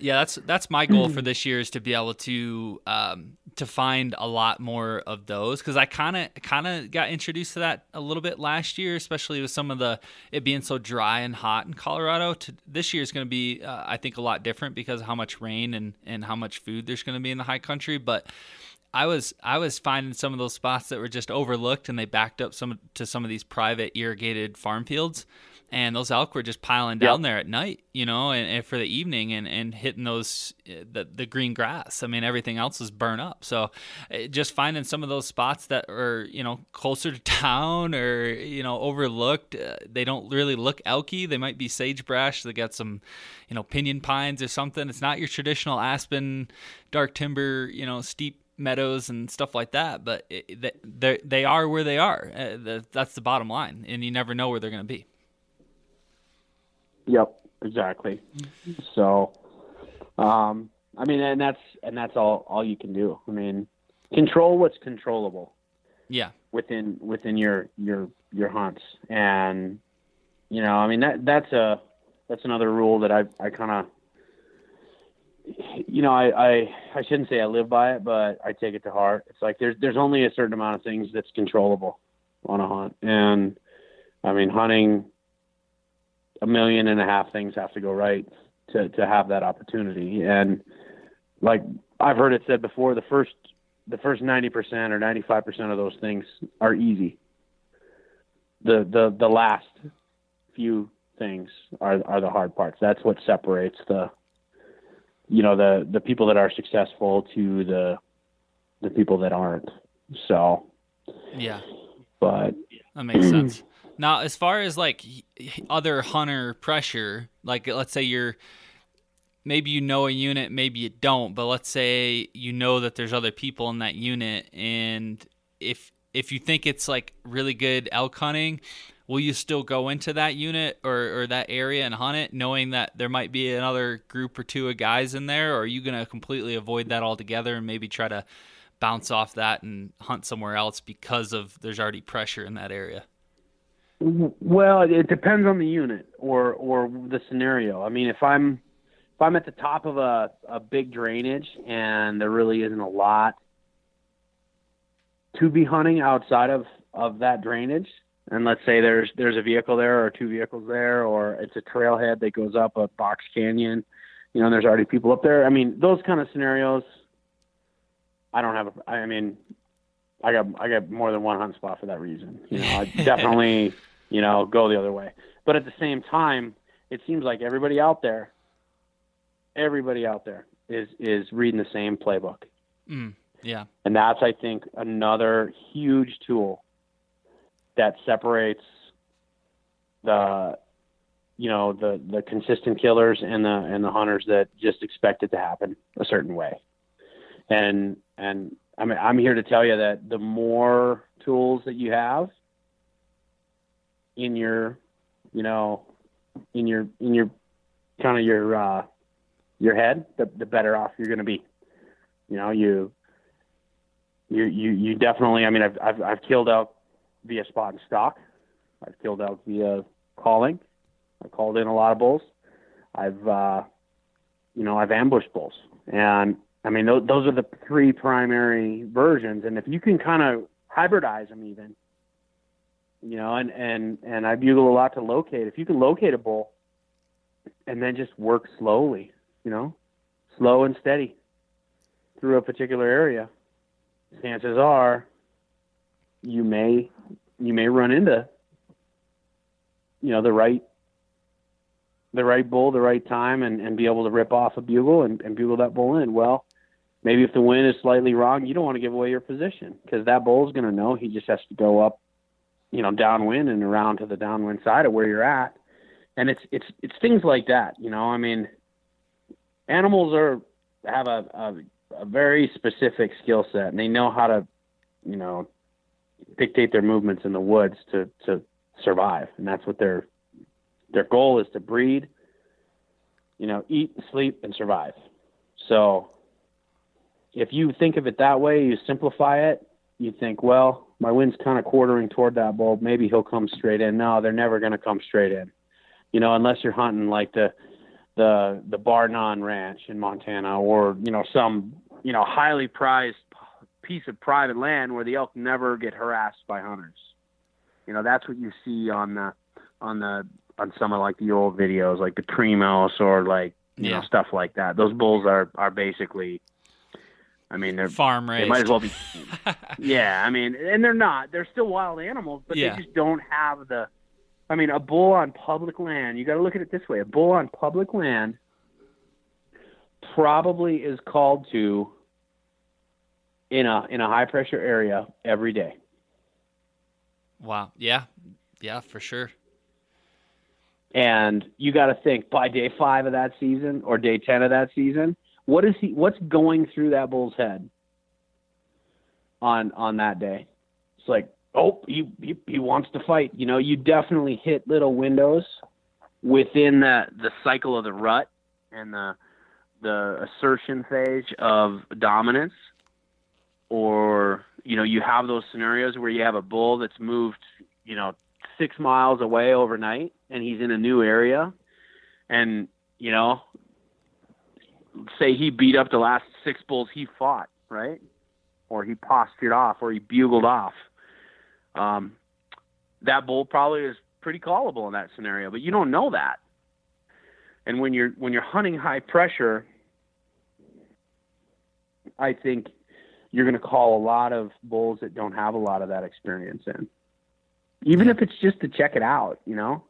Yeah, that's that's my goal for this year is to be able to um, to find a lot more of those because I kind of kind of got introduced to that a little bit last year, especially with some of the it being so dry and hot in Colorado. To, this year is going to be, uh, I think, a lot different because of how much rain and and how much food there's going to be in the high country, but. I was I was finding some of those spots that were just overlooked and they backed up some to some of these private irrigated farm fields and those elk were just piling down yep. there at night, you know, and, and, for the evening and, and hitting those uh, the, the green grass. I mean, everything else was burnt up. So uh, just finding some of those spots that are you know closer to town or you know overlooked, uh, they don't really look elky. They might be sagebrush. They got some you know pinyon pines or something. It's not your traditional aspen, dark timber, you know, steep meadows and stuff like that, but it, they they are where they are. Uh, that's the bottom line, and you never know where they're going to be. Yep, exactly. So, um, I mean, and that's and that's all all you can do. I mean, control what's controllable. Yeah. Within within your your your hunts, and you know, I mean that that's a that's another rule that I I kind of you know, I, I I shouldn't say I live by it, but I take it to heart. It's like there's there's only a certain amount of things that's controllable on a hunt, and I mean hunting a million and a half things have to go right to to have that opportunity. And like I've heard it said before, the first the first ninety percent or ninety five percent of those things are easy. The the the last few things are are the hard parts. That's what separates the you know the the people that are successful to the the people that aren't. So yeah, but that makes sense. Now, as far as like other hunter pressure, like let's say you're maybe you know a unit, maybe you don't, but let's say you know that there's other people in that unit and if if you think it's like really good elk hunting, will you still go into that unit or, or that area and hunt it knowing that there might be another group or two of guys in there? Or are you going to completely avoid that altogether and maybe try to bounce off that and hunt somewhere else because of there's already pressure in that area well, it depends on the unit or or the scenario. I mean, if I'm if I'm at the top of a a big drainage and there really isn't a lot to be hunting outside of of that drainage, and let's say there's there's a vehicle there or two vehicles there, or it's a trailhead that goes up a box canyon, you know, and there's already people up there. I mean, those kind of scenarios. I don't have. A, I mean, I got I got more than one hunt spot for that reason. You know, I definitely you know, go the other way. But at the same time, it seems like everybody out there, everybody out there is is reading the same playbook. Mm, yeah. And that's I think another huge tool that separates the you know the the consistent killers and the and the hunters that just expect it to happen a certain way. And and I mean I'm here to tell you that the more tools that you have, in your, you know, in your in your kind of your uh, your head, the the better off you're going to be. You know, you you you you definitely. I mean, I've I've I've killed out via spot and stalk. I've killed out via calling. I called in a lot of bulls. I've uh, you know I've ambushed bulls, and I mean those, those are the three primary versions. And if you can kind of hybridize them, even you know, and and and I bugle a lot to locate. If you can locate a bull, and then just work slowly, you know, slow and steady through a particular area, chances are you may you may run into you know the right the right bull the right time and, and be able to rip off a bugle and, and bugle that bull in well maybe if the wind is slightly wrong you don't want to give away your position because that bull is going to know he just has to go up you know, downwind and around to the downwind side of where you're at. And it's it's it's things like that, you know. I mean, animals are have a, a, a very specific skill set, and they know how to, you know, dictate their movements in the woods to to survive, and that's what their their goal is to breed, you know, eat, sleep, and survive. So, if you think of it that way, you simplify it. You think, well, my wind's kind of quartering toward that bulb. Maybe he'll come straight in. No, they're never going to come straight in. You know, unless you're hunting like the the the Bar Non Ranch in Montana, or you know some you know highly prized piece of private land where the elk never get harassed by hunters. You know that's what you see on the on the on some of like the old videos, like the Primos or like you Yeah. know stuff like that. Those bulls are are basically. I mean, they're Farm raised. they might as well be. yeah, I mean, and they're not. They're still wild animals, but Yeah. they just don't have the. I mean, a bull on public land. You got to look at it this way: a bull on public land probably is called to in a in a high pressure area every day. Wow. Yeah. Yeah, for sure. And you got to think by day five of that season or day ten of that season, what is he? What's going through that bull's head on on that day? It's like, oh, he he, he wants to fight. You know, you definitely hit little windows within the the cycle of the rut and the the assertion phase of dominance, or you know, you have those scenarios where you have a bull that's moved, you know, six miles away overnight and he's in a new area and you know say he beat up the last six bulls he fought right? Or he postured off or he bugled off. Um, that bull probably is pretty callable in that scenario but you don't know that. And when you're when you're hunting high pressure i think you're going to call a lot of bulls that don't have a lot of that experience in. Even if it's just to check it out, you know.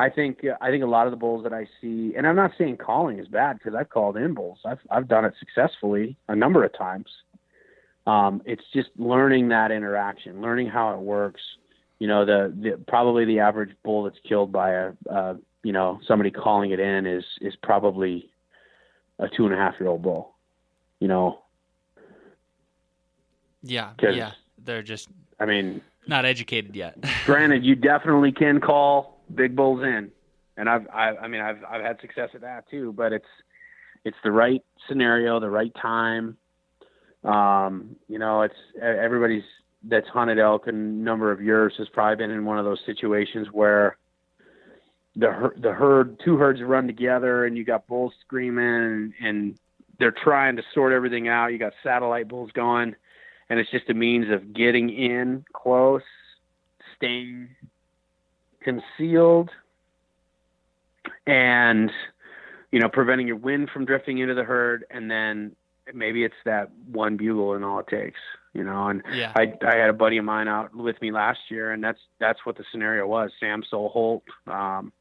I think I think a lot of the bulls that I see, and I'm not saying calling is bad because I've called in bulls. I've I've done it successfully a number of times. Um, it's just learning that interaction, learning how it works. You know, the, the probably the average bull that's killed by a uh, you know somebody calling it in is is probably a two and a half year old bull. You know, Yeah. Yeah. They're just I mean, not educated yet. granted, you definitely can call big bulls in, and I've, I, I mean, I've, I've had success at that too. But it's, it's the right scenario, the right time. Um, you know, it's everybody's that's hunted elk a number of years has probably been in one of those situations where the the herd, two herds run together, and you got bulls screaming, and, and they're trying to sort everything out. You got satellite bulls going and it's just a means of getting in close, staying concealed, and you know preventing your wind from drifting into the herd. And then maybe it's that one bugle and all it takes, you know. And Yeah. I I had a buddy of mine out with me last year, and that's that's what the scenario was. Sam Soholt, um,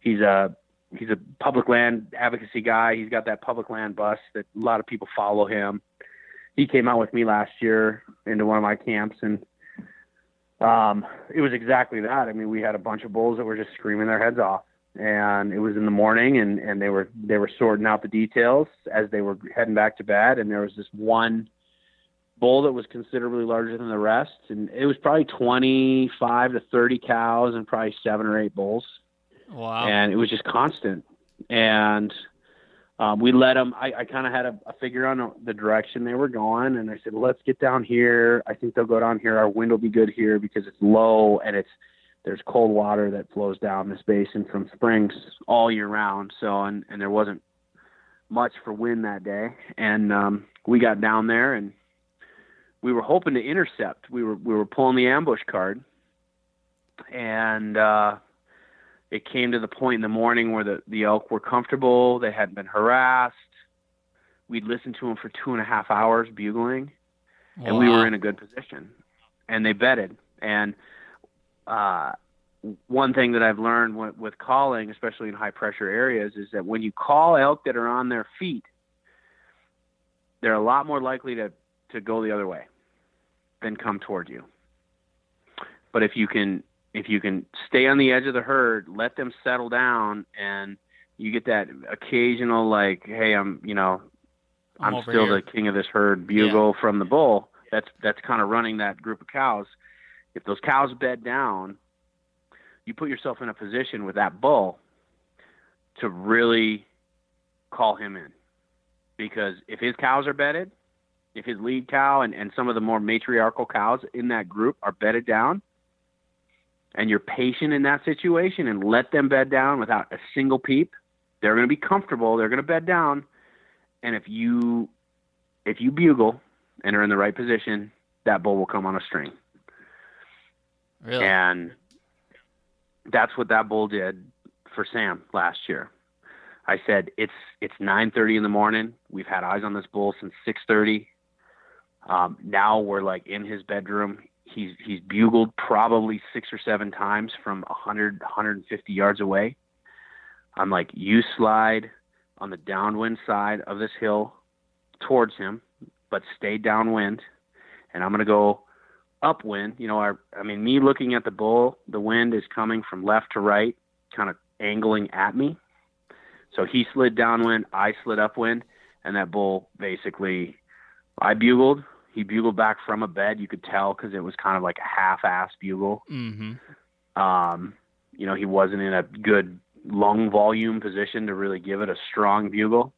he's a he's a public land advocacy guy. He's got that public land bus that a lot of people follow him he came out with me last year into one of my camps and um it was exactly that. I mean, we had a bunch of bulls that were just screaming their heads off. And it was in the morning and and they were they were sorting out the details as they were heading back to bed and there was this one bull that was considerably larger than the rest and it was probably 25 to 30 cows and probably 7 or 8 bulls Wow. and it was just constant. And um, we let them. I, I kind of had a, a figure on the direction they were going, and I said, "Let's get down here. I think they'll go down here. Our wind will be good here because it's low and it's there's cold water that flows down this basin from springs all year round. So and and there wasn't much for wind that day, and um, we got down there and we were hoping to intercept. We were we were pulling the ambush card, and uh, it came to the point in the morning where the, the elk were comfortable. They hadn't been harassed. We'd listened to them for two and a half hours bugling, and we were in a good position. And they bedded. And uh, one thing that I've learned with, with calling, especially in high pressure areas, is that when you call elk that are on their feet, they're a lot more likely to, to go the other way than come toward you. But if you can if you can stay on the edge of the herd, let them settle down, and you get that occasional like, hey, I'm you know, I'm I'm, still here. the king of this herd bugle from the bull. That's that's kind of running that group of cows. If those cows bed down, you put yourself in a position with that bull to really call him in. Because if his cows are bedded, if his lead cow and, and some of the more matriarchal cows in that group are bedded down, and you're patient in that situation and let them bed down without a single peep, they're going to be comfortable. They're going to bed down, and if you if you bugle and are in the right position, that bull will come on a string. Really? And that's what that bull did for Sam last year. I said it's it's 9:30 in the morning. We've had eyes on this bull since 6:30. Um, now we're like in his bedroom. He's he's bugled probably six or seven times from 100 150 yards away. I'm like, you slide on the downwind side of this hill towards him, but stay downwind, and I'm gonna go upwind. You know, our I mean, me looking at the bull, the wind is coming from left to right, kind of angling at me. So he slid downwind, I slid upwind, and that bull basically, I bugled. He bugled back from a bed. You could tell because it was kind of like a half-ass bugle. Mm-hmm. Um, you know, he wasn't in a good lung volume position to really give it a strong bugle.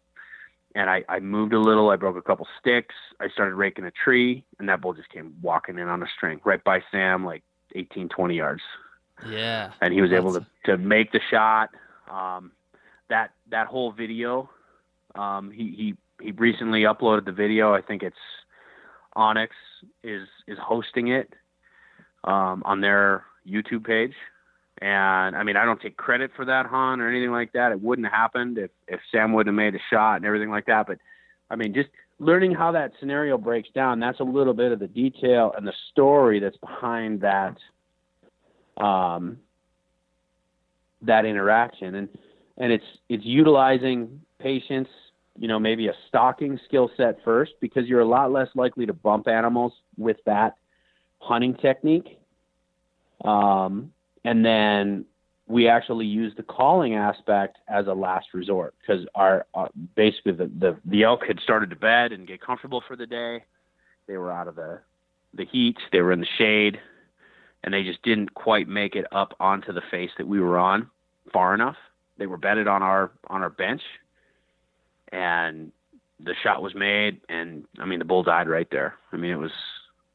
And I, I moved a little. I broke a couple sticks. I started raking a tree, and that bull just came walking in on a string right by Sam, like 18, 20 yards. Yeah. And he was able to, to make the shot. Um, that that whole video, um, he, he he recently uploaded the video. I think it's onX is is hosting it um, on their YouTube page. And I mean, I don't take credit for that, Han, or anything like that. It wouldn't have happened if, if Sam wouldn't have made a shot and everything like that. But I mean, just learning how that scenario breaks down, that's a little bit of the detail and the story that's behind that um, that interaction. And and it's it's utilizing patience, you know, maybe a stalking skill set first because you're a lot less likely to bump animals with that hunting technique. Um, and then we actually use the calling aspect as a last resort because our, uh, basically the, the the elk had started to bed and get comfortable for the day. They were out of the the heat. They were in the shade, and they just didn't quite make it up onto the face that we were on far enough. They were bedded on our on our bench, and the shot was made. And I mean, the bull died right there. I mean, it was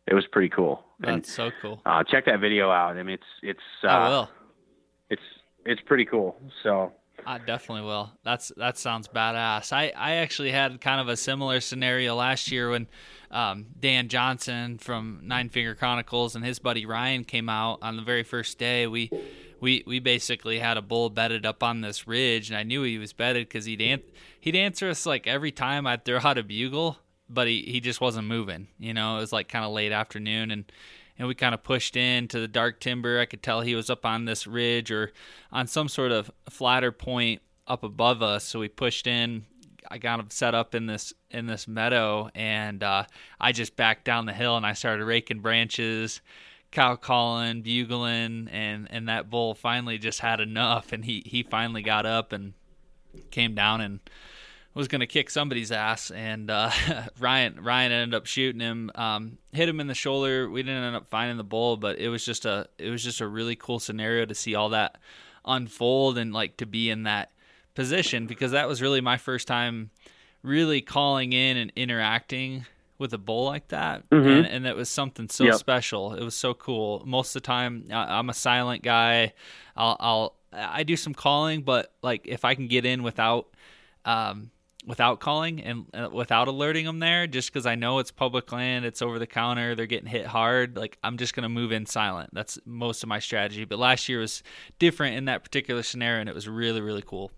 it was pretty cool. And That's so cool. uh, check that video out. I mean, it's it's uh, I will. it's it's pretty cool. So I definitely will. That's that sounds badass. I I actually had kind of a similar scenario last year when um, Dan Johnson from Nine Finger Chronicles and his buddy Ryan came out on the very first day. We we we basically had a bull bedded up on this ridge, and I knew he was bedded because he'd an- he'd answer us like every time I'd throw out a bugle, but he he just wasn't moving. You know, it was like kind of late afternoon and and we kind of pushed into the dark timber. I could tell he was up on this ridge or on some sort of flatter point up above us. So we pushed in. I got him set up in this in this meadow, and uh, I just backed down the hill and I started raking branches, cow calling, bugling, and and that bull finally just had enough, and he he finally got up and came down and was going to kick somebody's ass, and uh, Ryan Ryan ended up shooting him, um, hit him in the shoulder. We didn't end up finding the bull, but it was just a it was just a really cool scenario to see all that unfold and like to be in that position because that was really my first time really calling in and interacting with a bull like that, and, and that was something so Yep. special. It was so cool. Most of the time, I, I'm a silent guy. I'll, I'll I do some calling, but like if I can get in without um, without calling and uh, without alerting them there, just because I know it's public land, it's over the counter, they're getting hit hard. Like I'm just gonna move in silent. That's most of my strategy. But last year was different in that particular scenario, and it was really really cool.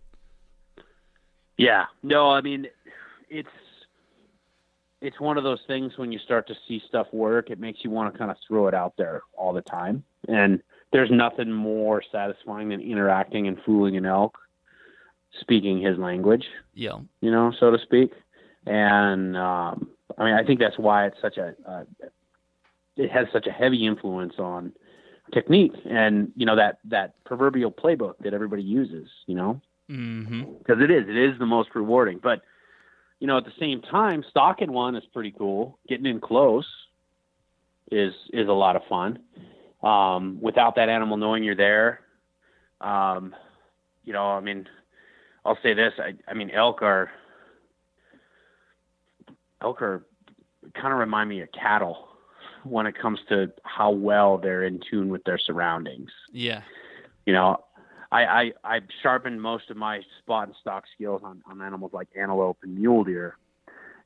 Yeah. No, I mean, it's it's one of those things when you start to see stuff work, it makes you want to kind of throw it out there all the time. And there's nothing more satisfying than interacting and fooling an elk, speaking his language, Yeah, you know, so to speak. And um, I mean, I think that's why it's such a uh, it has such a heavy influence on technique and you know that that proverbial playbook that everybody uses, you know hmm because it is it is the most rewarding but you know at the same time stalking one is pretty cool. Getting in close is is a lot of fun. Um, without that animal knowing you're there um, you know i mean i'll say this i, I mean elk are elk are kind of remind me of cattle when it comes to how well they're in tune with their surroundings. Yeah, you know, I, I I sharpened most of my spot and stalk skills on on animals like antelope and mule deer,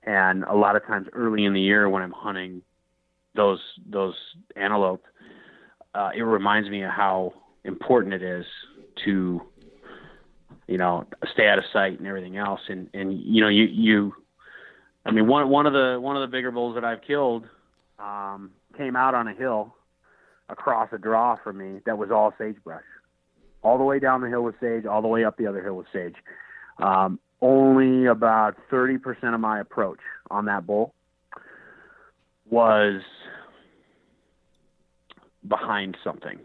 and a lot of times early in the year when I'm hunting those those antelope, uh, it reminds me of how important it is to you know stay out of sight and everything else. And and you know you you I mean one one of the one of the bigger bulls that I've killed um, came out on a hill across a draw from me that was all sagebrush all the way down the hill with sage all the way up the other hill with sage um, only about 30% of my approach on that bull was behind something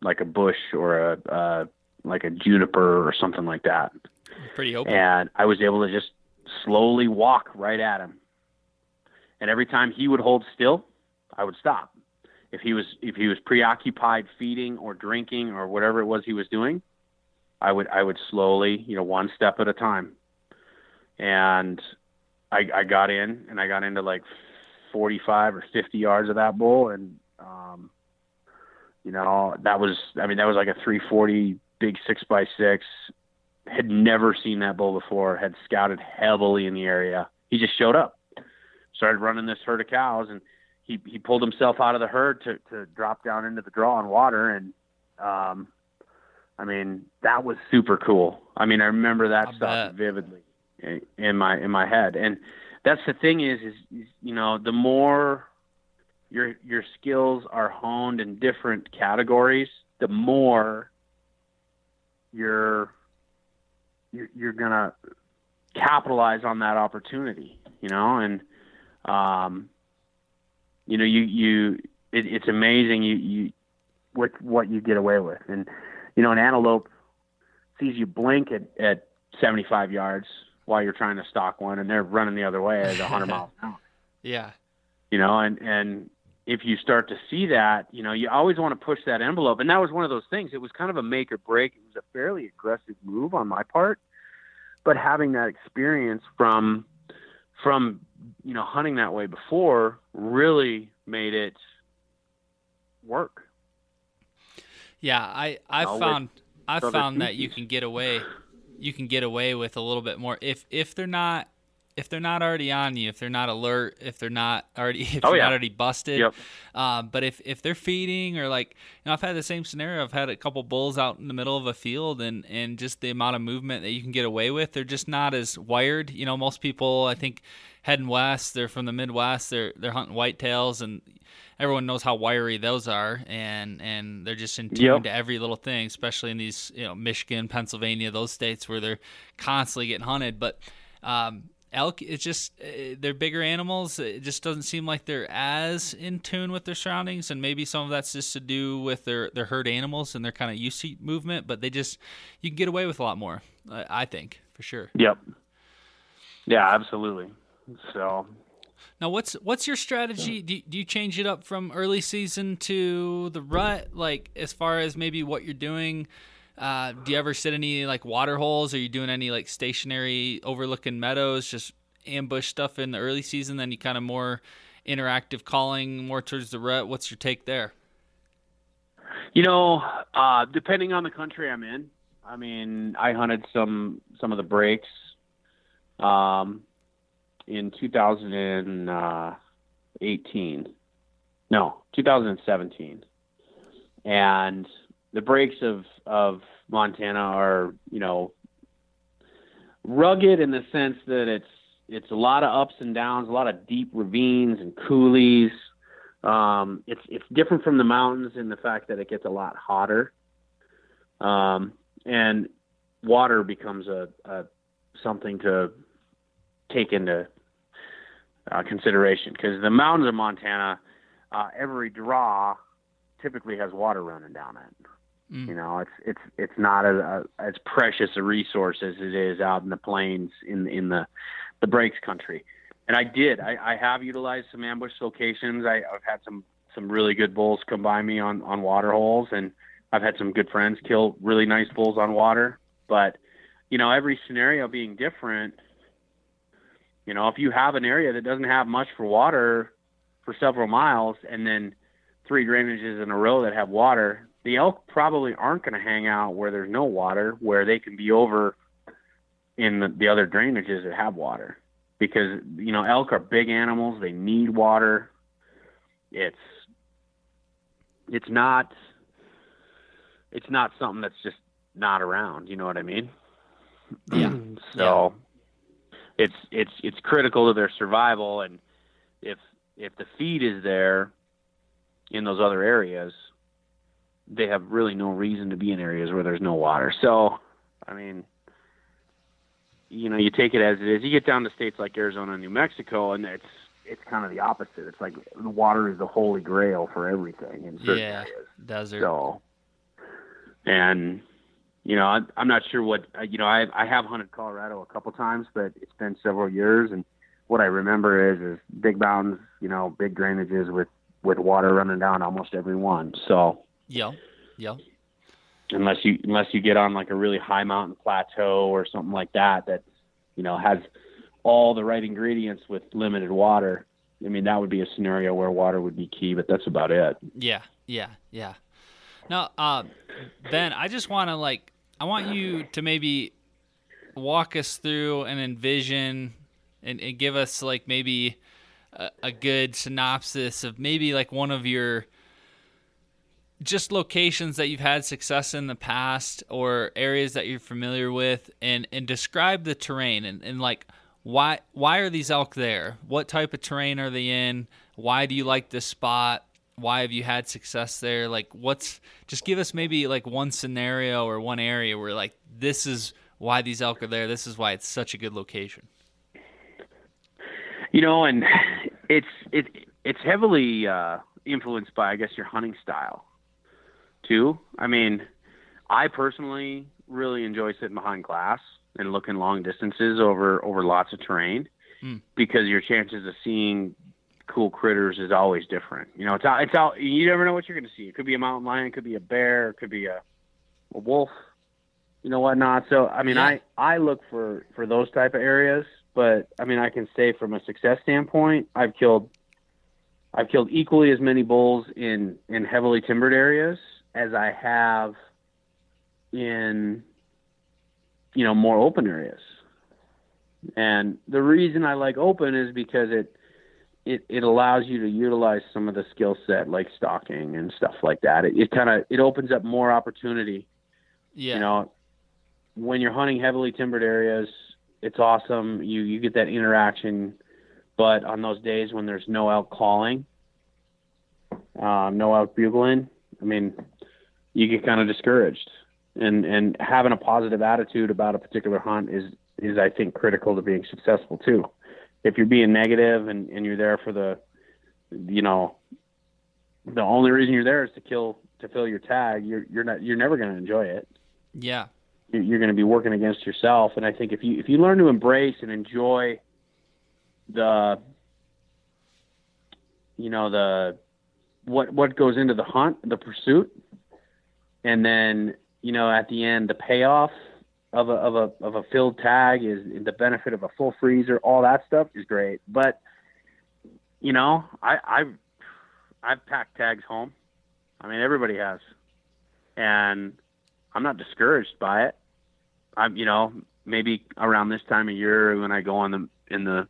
like a bush or a uh, like a juniper or something like that. Pretty open. And I was able to just slowly walk right at him. And every time he would hold still, I would stop. If he was if he was preoccupied feeding or drinking or whatever it was he was doing, I would I would slowly, you know, one step at a time. And I I got in and I got into like 45 or 50 yards of that bull and um you know, that was I mean that was like a 340 big 6 by 6 had never seen that bull before, had scouted heavily in the area. He just showed up. Started running this herd of cows and he he pulled himself out of the herd to to drop down into the draw on water and um I mean, that was super cool. I mean, I remember that I stuff bet. vividly in, in my in my head. And that's the thing is, is, is you know, the more your your skills are honed in different categories, the more you're you're, you're gonna capitalize on that opportunity. You know, and um, you know, you you it, it's amazing you you what what you get away with, and you know, an antelope sees you blink at at 75 yards while you're trying to stalk one, and they're running the other way at 100 miles an hour. Yeah. you know and and if you start to see that you know you always want to push that envelope. And that was one of those things. It was kind of a make or break. It was a fairly aggressive move on my part. But having that experience from from you know hunting that way before really made it work Yeah, I I found I found that you can get away you can get away with a little bit more if if they're not if they're not already on you, if they're not alert, if they're not already if Oh, they're yeah. not already busted. Yep. Um, but if if they're feeding or like you know, I've had the same scenario. I've had a couple bulls out in the middle of a field and and just the amount of movement that you can get away with, they're just not as wired. You know, most people I think heading west, they're from the Midwest, they're they're hunting whitetails and everyone knows how wiry those are and and they're just in tune Yep. to every little thing especially in these you know michigan pennsylvania those states where they're constantly getting hunted. But um elk it's just uh, they're bigger animals. It just doesn't seem like they're as in tune with their surroundings and maybe some of that's just to do with their their herd animals and their kind of used to movement but they just you can get away with a lot more I think for sure. Yep. Yeah absolutely so Now, what's what's your strategy? Do, do you change it up from early season to the rut? Like as far as maybe what you're doing, uh, do you ever sit any like water holes? Are you doing any like stationary overlooking meadows? Just ambush stuff in the early season, then you kind of more interactive calling more towards the rut. What's your take there? You know, uh, depending on the country I'm in, I mean, I hunted some some of the breaks um, in 2018. No, 2017, and the breaks of of Montana are you know rugged in the sense that it's it's a lot of ups and downs, a lot of deep ravines and coulees. Um, it's it's different from the mountains in the fact that it gets a lot hotter, um, and water becomes a, a something to take into uh, consideration because the mountains of Montana, uh, every draw typically has water running down it. Mm. You know, it's it's it's not a, a, as precious a resource as it is out in the plains in in the the breaks country. And I did. I, I have utilized some ambush locations. I, I've had some some really good bulls come by me on on water holes, and I've had some good friends kill really nice bulls on water. But you know, every scenario being different. You know, if you have an area that doesn't have much for water for several miles, and then three drainages in a row that have water, the elk probably aren't going to hang out where there's no water, where they can be over in the, the other drainages that have water, because you know elk are big animals; they need water. It's it's not it's not something that's just not around. You know what I mean? Yeah. so it's it's it's critical to their survival, and if if the feed is there in those other areas, they have really no reason to be in areas where there's no water. So, I mean, you know, you take it as it is. You get down to states like Arizona and New Mexico, and it's it's kind of the opposite. It's like the water is the holy grail for everything in certain Yeah. areas. Desert. So, and you know, I, I'm not sure what uh, you know. I I have hunted Colorado a couple times, but it's been several years, and what I remember is is big mountains, you know, big drainages with with water running down almost every one. So yeah, yeah. unless you unless you get on like a really high mountain plateau or something like that that you know has all the right ingredients with limited water. I mean, that would be a scenario where water would be key, but that's about it. Yeah, yeah, yeah. Now, uh, Ben, I just want to like, I want you to maybe walk us through and envision and, and give us like maybe a, a good synopsis of maybe like one of your just locations that you've had success in the past or areas that you're familiar with and, and describe the terrain and, and like why why are these elk there? What type of terrain are they in? Why do you like this spot? Why have you had success there? Like what's just give us maybe like one scenario or one area where like this is why these elk are there. This is why it's such a good location. You know, and it's it it's heavily uh, influenced by I guess your hunting style too. I mean, I personally really enjoy sitting behind glass and looking long distances over over lots of terrain Hmm. because your chances of seeing cool critters is always different. You know, it's out, it's out. You never know what you're going to see. It could be a mountain lion, it could be a bear, it could be a, a wolf, you know whatnot. So I mean, Yeah. I I look for for those type of areas. But I mean, I can say from a success standpoint, I've killed I've killed equally as many bulls in in heavily timbered areas as I have in you know more open areas. And the reason I like open is because it it, it allows you to utilize some of the skill set like stalking and stuff like that. It, it kind of it opens up more opportunity. Yeah. You know, when you're hunting heavily timbered areas, it's awesome. You you get that interaction, but on those days when there's no elk calling, uh, no elk bugling, I mean, you get kind of discouraged. And and having a positive attitude about a particular hunt is is I think critical to being successful too. If you're being negative and, and you're there for the, you know, the only reason you're there is to kill to fill your tag, you're you're not you're never going to enjoy it yeah. you're you're going to be working against yourself. And I think if you if you learn to embrace and enjoy the you know the what what goes into the hunt, the pursuit, and then you know at the end the payoff of a of a of a filled tag is the benefit of a full freezer. All that stuff is great, but you know I I've I've packed tags home. I mean everybody has, and I'm not discouraged by it. I'm, you know, maybe around this time of year when I go on the in the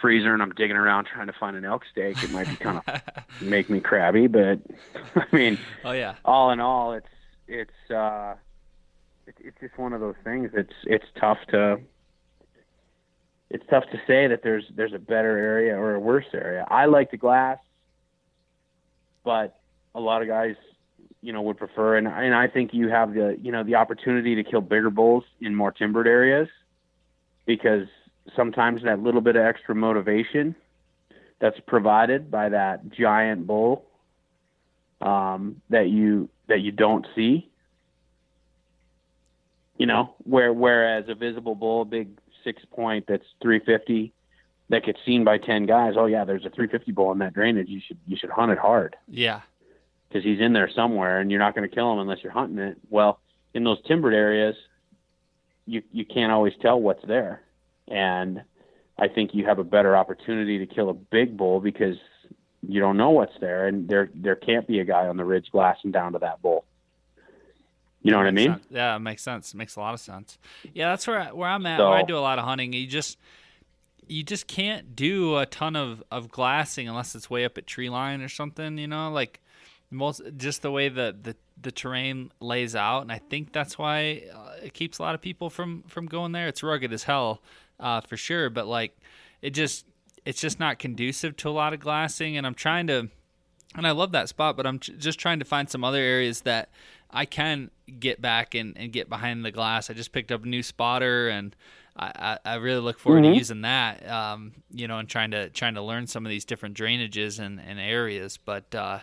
freezer and I'm digging around trying to find an elk steak, it might be kind of make me crabby. But I mean, Oh yeah. all in all, it's it's uh, it's just one of those things. It's it's tough to it's tough to say that there's there's a better area or a worse area. I like the glass, but a lot of guys, you know, would prefer. And and I think you have the you know the opportunity to kill bigger bulls in more timbered areas because sometimes that little bit of extra motivation that's provided by that giant bull um, that you that you don't see. You know, where whereas a visible bull, a big six point that's 350, that gets seen by 10 guys. Oh yeah, there's a 350 bull in that drainage. You should you should hunt it hard Yeah. because he's in there somewhere, and you're not going to kill him unless you're hunting it. Well, in those timbered areas, you you can't always tell what's there, and I think you have a better opportunity to kill a big bull because you don't know what's there, and there there can't be a guy on the ridge glassing down to that bull. You know what I mean? Sense. Yeah, it makes sense. It makes a lot of sense. Yeah, that's where I, where I'm at. So, where I do a lot of hunting. You just you just can't do a ton of of glassing unless it's way up at tree line or something. You know, like most just the way the the the terrain lays out, and I think that's why uh, it keeps a lot of people from from going there. It's rugged as hell, uh, for sure, but like it just it's just not conducive to a lot of glassing, and I'm trying to. And I love that spot, but I'm just trying to find some other areas that I can get back and, and get behind the glass. I just picked up a new spotter and I, I, really look forward mm-hmm. to using that, um, you know, and trying to trying to learn some of these different drainages and, and areas. But uh,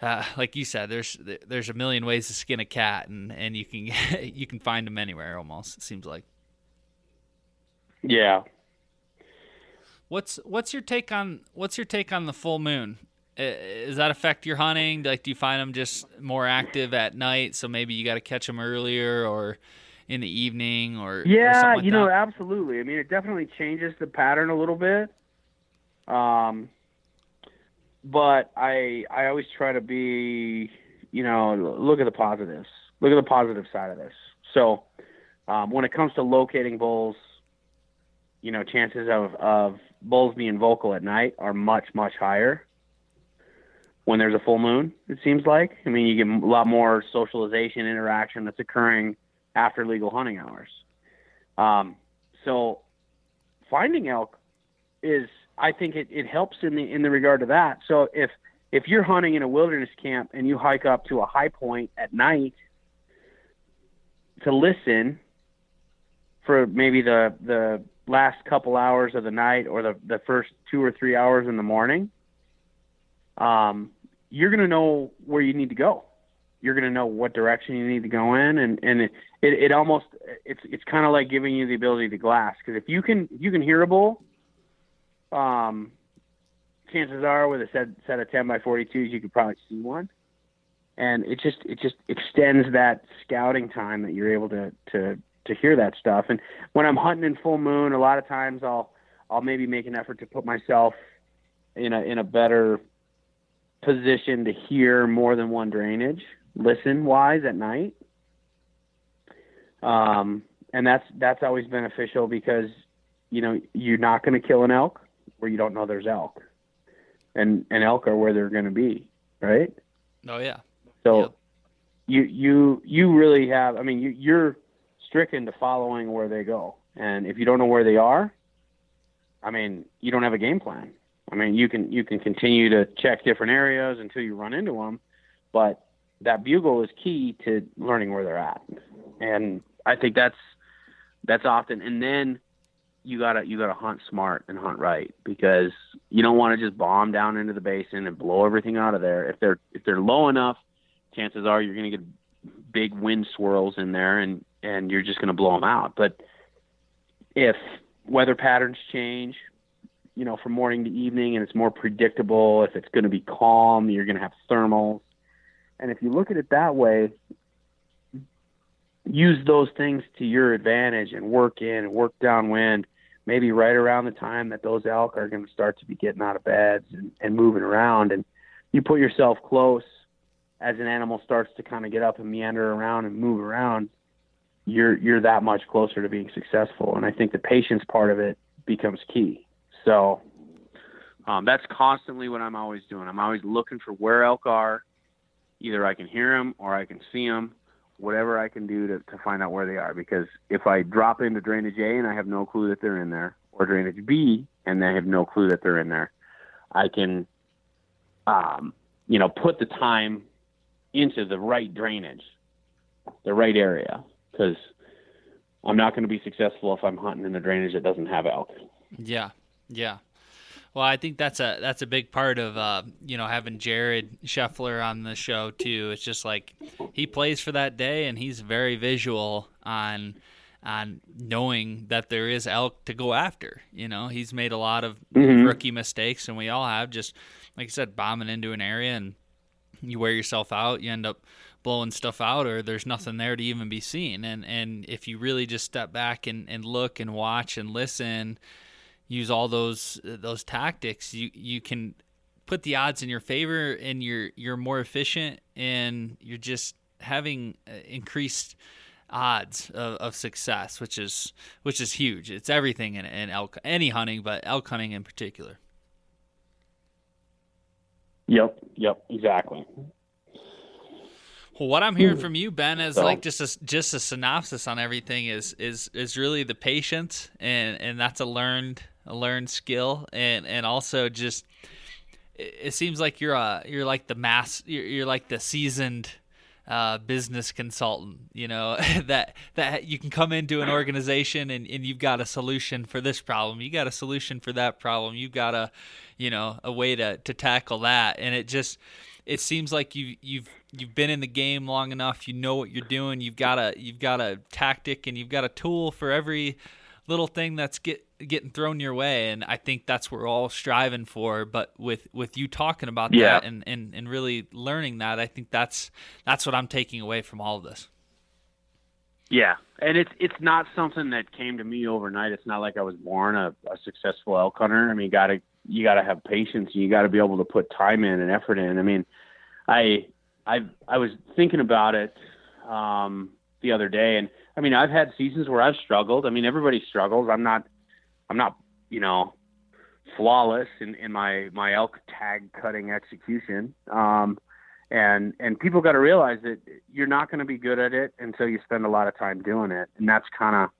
uh, like you said, there's there's a million ways to skin a cat, and, and you can you can find them anywhere. Almost it seems like. Yeah. What's what's your take on what's your take on the full moon? Does that affect your hunting? Like, do you find them just more active at night? So maybe you got to catch them earlier or in the evening or yeah, or like you know, absolutely. I mean, it definitely changes the pattern a little bit. Um, but I I always try to be, you know, look at the positives. Look at the positive side of this. So, um, when it comes to locating bulls, you know, chances of of bulls being vocal at night are much much higher when there's a full moon, it seems like. I mean, you get a lot more socialization, interaction that's occurring after legal hunting hours. Um, so finding elk is, I think it, it helps in the, in the regard to that. So if, if you're hunting in a wilderness camp and you hike up to a high point at night to listen for maybe the, the last couple hours of the night or the, the first two or three hours in the morning, um, you're going to know where you need to go. You're going to know what direction you need to go in, and and it it, it almost it's it's kind of like giving you the ability to glass because if you can if you can hear a bull, um, chances are with a set set of 10 by 42s you could probably see one, and it just it just extends that scouting time that you're able to to to hear that stuff. And when I'm hunting in full moon, a lot of times I'll I'll maybe make an effort to put myself in a in a better position to hear more than one drainage, listen wise at night. Um, and that's that's always beneficial because you know you're not going to kill an elk where you don't know there's elk, and and elk are where they're going to be, right? Oh yeah. So yep. you you you really have. I mean, you, you're stricken to following where they go, and if you don't know where they are, I mean, you don't have a game plan. I mean, you can you can continue to check different areas until you run into them, but that bugle is key to learning where they're at, and I think that's that's often. And then you gotta you gotta hunt smart and hunt right because you don't want to just bomb down into the basin and blow everything out of there. If they're if they're low enough, chances are you're gonna get big wind swirls in there and and you're just gonna blow them out. But if weather patterns change, you know, from morning to evening and it's more predictable. If it's going to be calm, you're going to have thermals. And if you look at it that way, use those things to your advantage and work in and work downwind, maybe right around the time that those elk are going to start to be getting out of beds and, and moving around. And you put yourself close as an animal starts to kind of get up and meander around and move around, you're you're that much closer to being successful. And I think the patience part of it becomes key. So um, that's constantly what I'm always doing. I'm always looking for where elk are. Either I can hear them or I can see them. Whatever I can do to, to find out where they are. Because if I drop into drainage A and I have no clue that they're in there, or drainage B and they have no clue that they're in there, I can, um, you know, put the time into the right drainage, the right area. Because I'm not going to be successful if I'm hunting in a drainage that doesn't have elk. Yeah, yeah. Well, I think that's a that's a big part of uh, you know having Jared Scheffler on the show too. It's just like he plays for that day, and he's very visual on on knowing that there is elk to go after. You know, he's made a lot of mm-hmm. rookie mistakes, and we all have. Just like I said, bombing into an area and you wear yourself out, you end up blowing stuff out, or there's nothing there to even be seen. And and if you really just step back and, and look and watch and listen use all those those tactics, you you can put the odds in your favor, and you're you're more efficient, and you're just having uh, increased odds of, of success, which is which is huge. It's everything in, in elk any hunting, but elk hunting in particular. Yep, yep, exactly. Well, what I'm hearing from you, Ben, is so, like just a just a synopsis on everything is is is really the patience, and and that's a learned a learned skill, and and also just it, seems like you're a you're like the mass you're, you're like the seasoned uh, business consultant, you know, that that you can come into an organization and, and you've got a solution for this problem, you got a solution for that problem, you've got a, you know, a way to, to tackle that, and it just it seems like you you've you've been in the game long enough, you know what you're doing, you've got a you've got a tactic and you've got a tool for every little thing that's get getting thrown your way and I think that's what we're all striving for but with with you talking about yeah. that and, and and really learning that I think that's that's what I'm taking away from all of this. Yeah. And it's it's not something that came to me overnight. It's not like I was born a, a successful elk hunter. I mean you gotta you gotta have patience. You gotta be able to put time in and effort in. I mean I I I was thinking about it um the other day and I mean I've had seasons where I've struggled I mean everybody struggles I'm not I'm not, you know, flawless in, in my, my elk tag cutting execution. Um, and, and people got to realize that you're not going to be good at it until you spend a lot of time doing it. And that's kind of,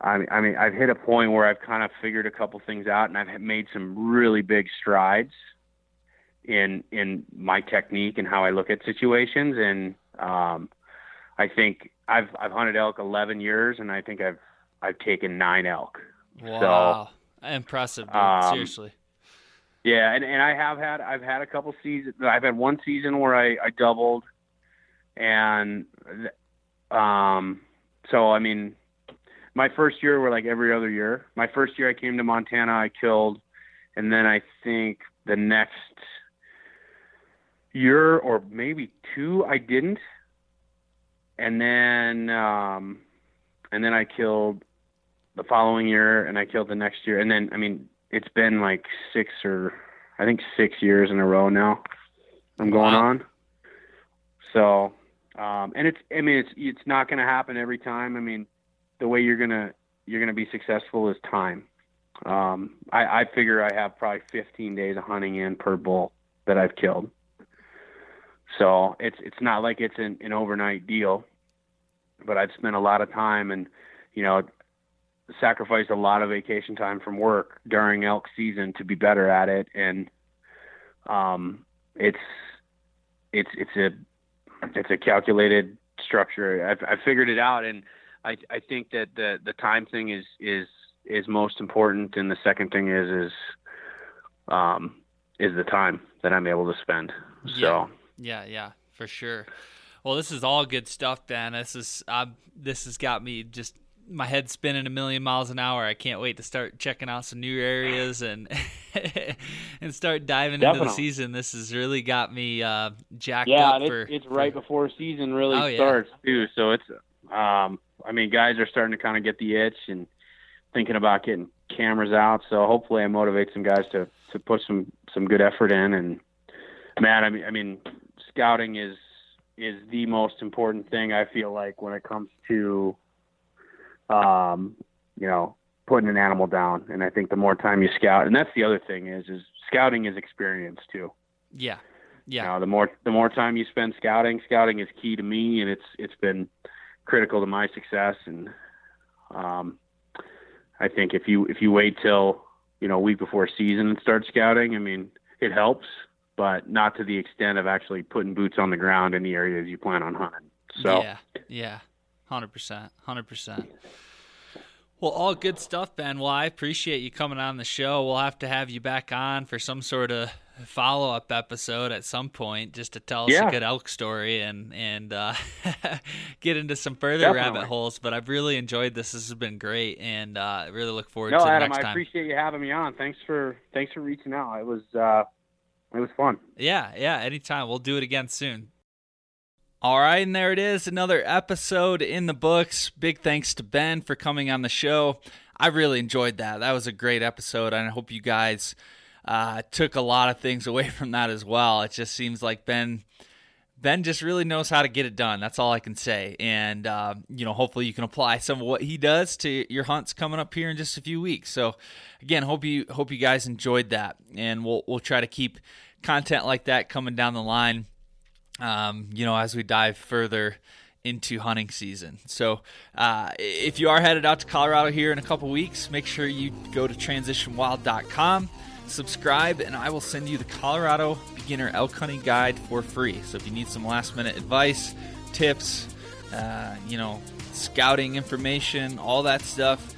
I mean, I mean, I've hit a point where I've kind of figured a couple things out and I've made some really big strides in, in my technique and how I look at situations. And, um, I think I've, I've hunted elk 11 years and I think I've, I've taken nine elk Wow, so, impressive, dude. Um, Seriously. Yeah, and, and I have had I've had a couple seasons. I've had one season where I, I doubled, and um, so I mean, my first year were like every other year. My first year I came to Montana, I killed, and then I think the next year or maybe two I didn't, and then um, and then I killed the following year, and I killed the next year, and then I mean it's been like six or I think six years in a row now. I'm going wow. on. So, um, and it's I mean it's it's not going to happen every time. I mean, the way you're gonna you're gonna be successful is time. Um, I, I figure I have probably 15 days of hunting in per bull that I've killed. So it's it's not like it's an, an overnight deal, but I've spent a lot of time and you know sacrificed a lot of vacation time from work during elk season to be better at it. And um it's it's it's a it's a calculated structure. I've, I've figured it out. And I I think that the the time thing is is is most important. And the second thing is is um is the time that I'm able to spend. So yeah yeah for sure well this is all good stuff Ben this is uh, this has got me just my head spinning a million miles an hour. I can't wait to start checking out some new areas and and start diving Definitely. into the season. This has really got me uh, jacked yeah, up. Yeah, for, it's, right for... before season really oh, starts yeah. too. So it's, um, I mean, guys are starting to kind of get the itch and thinking about getting cameras out. So hopefully, I motivate some guys to to put some some good effort in. And man, I mean, I mean, scouting is is the most important thing I feel like when it comes to um, you know, putting an animal down. And I think the more time you scout, and that's the other thing is, is scouting is experience too. Yeah. Yeah. You know, the more, the more time you spend scouting, scouting is key to me and it's, it's been critical to my success. And, um, I think if you, if you wait till, you know, a week before season and start scouting, I mean, it helps, but not to the extent of actually putting boots on the ground in the areas you plan on hunting. So yeah, yeah. Hundred percent, hundred percent. Well, all good stuff, Ben. Well, I appreciate you coming on the show. We'll have to have you back on for some sort of follow up episode at some point, just to tell us yeah. a good elk story and and uh, get into some further Definitely. rabbit holes. But I've really enjoyed this. This has been great, and uh, really look forward no, to Adam, next time. I appreciate you having me on. Thanks for thanks for reaching out. It was uh, it was fun. Yeah, yeah. Anytime. We'll do it again soon. All right, and there it is, another episode in the books. Big thanks to Ben for coming on the show. I really enjoyed that. That was a great episode, and I hope you guys uh, took a lot of things away from that as well. It just seems like Ben Ben just really knows how to get it done. That's all I can say. And, uh, you know, hopefully you can apply some of what he does to your hunts coming up here in just a few weeks. So, again, hope you hope you guys enjoyed that. And we'll, we'll try to keep content like that coming down the line, um, you know, as we dive further into hunting season. So, uh, if you are headed out to Colorado here in a couple weeks, make sure you go to transitionwild.com subscribe, and I will send you the Colorado Beginner Elk Hunting Guide for free. So if you need some last minute advice, tips, uh, you know, scouting information, all that stuff,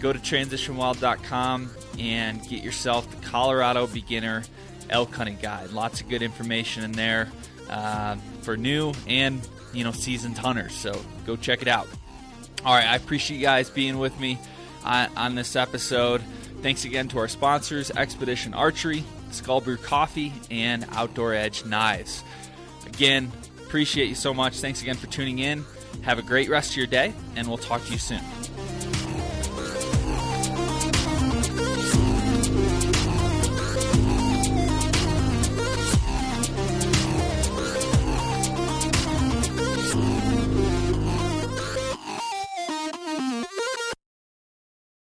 go to transitionwild.com and get yourself the Colorado Beginner Elk Hunting Guide. Lots of good information in there uh, for new and you know seasoned hunters. So go check it out. All right, I appreciate you guys being with me on, on this episode. Thanks again to our sponsors Expedition Archery, Skull Brew Coffee, and Outdoor Edge Knives. Again, appreciate you so much. Thanks again for tuning in. Have a great rest of your day, and we'll talk to you soon.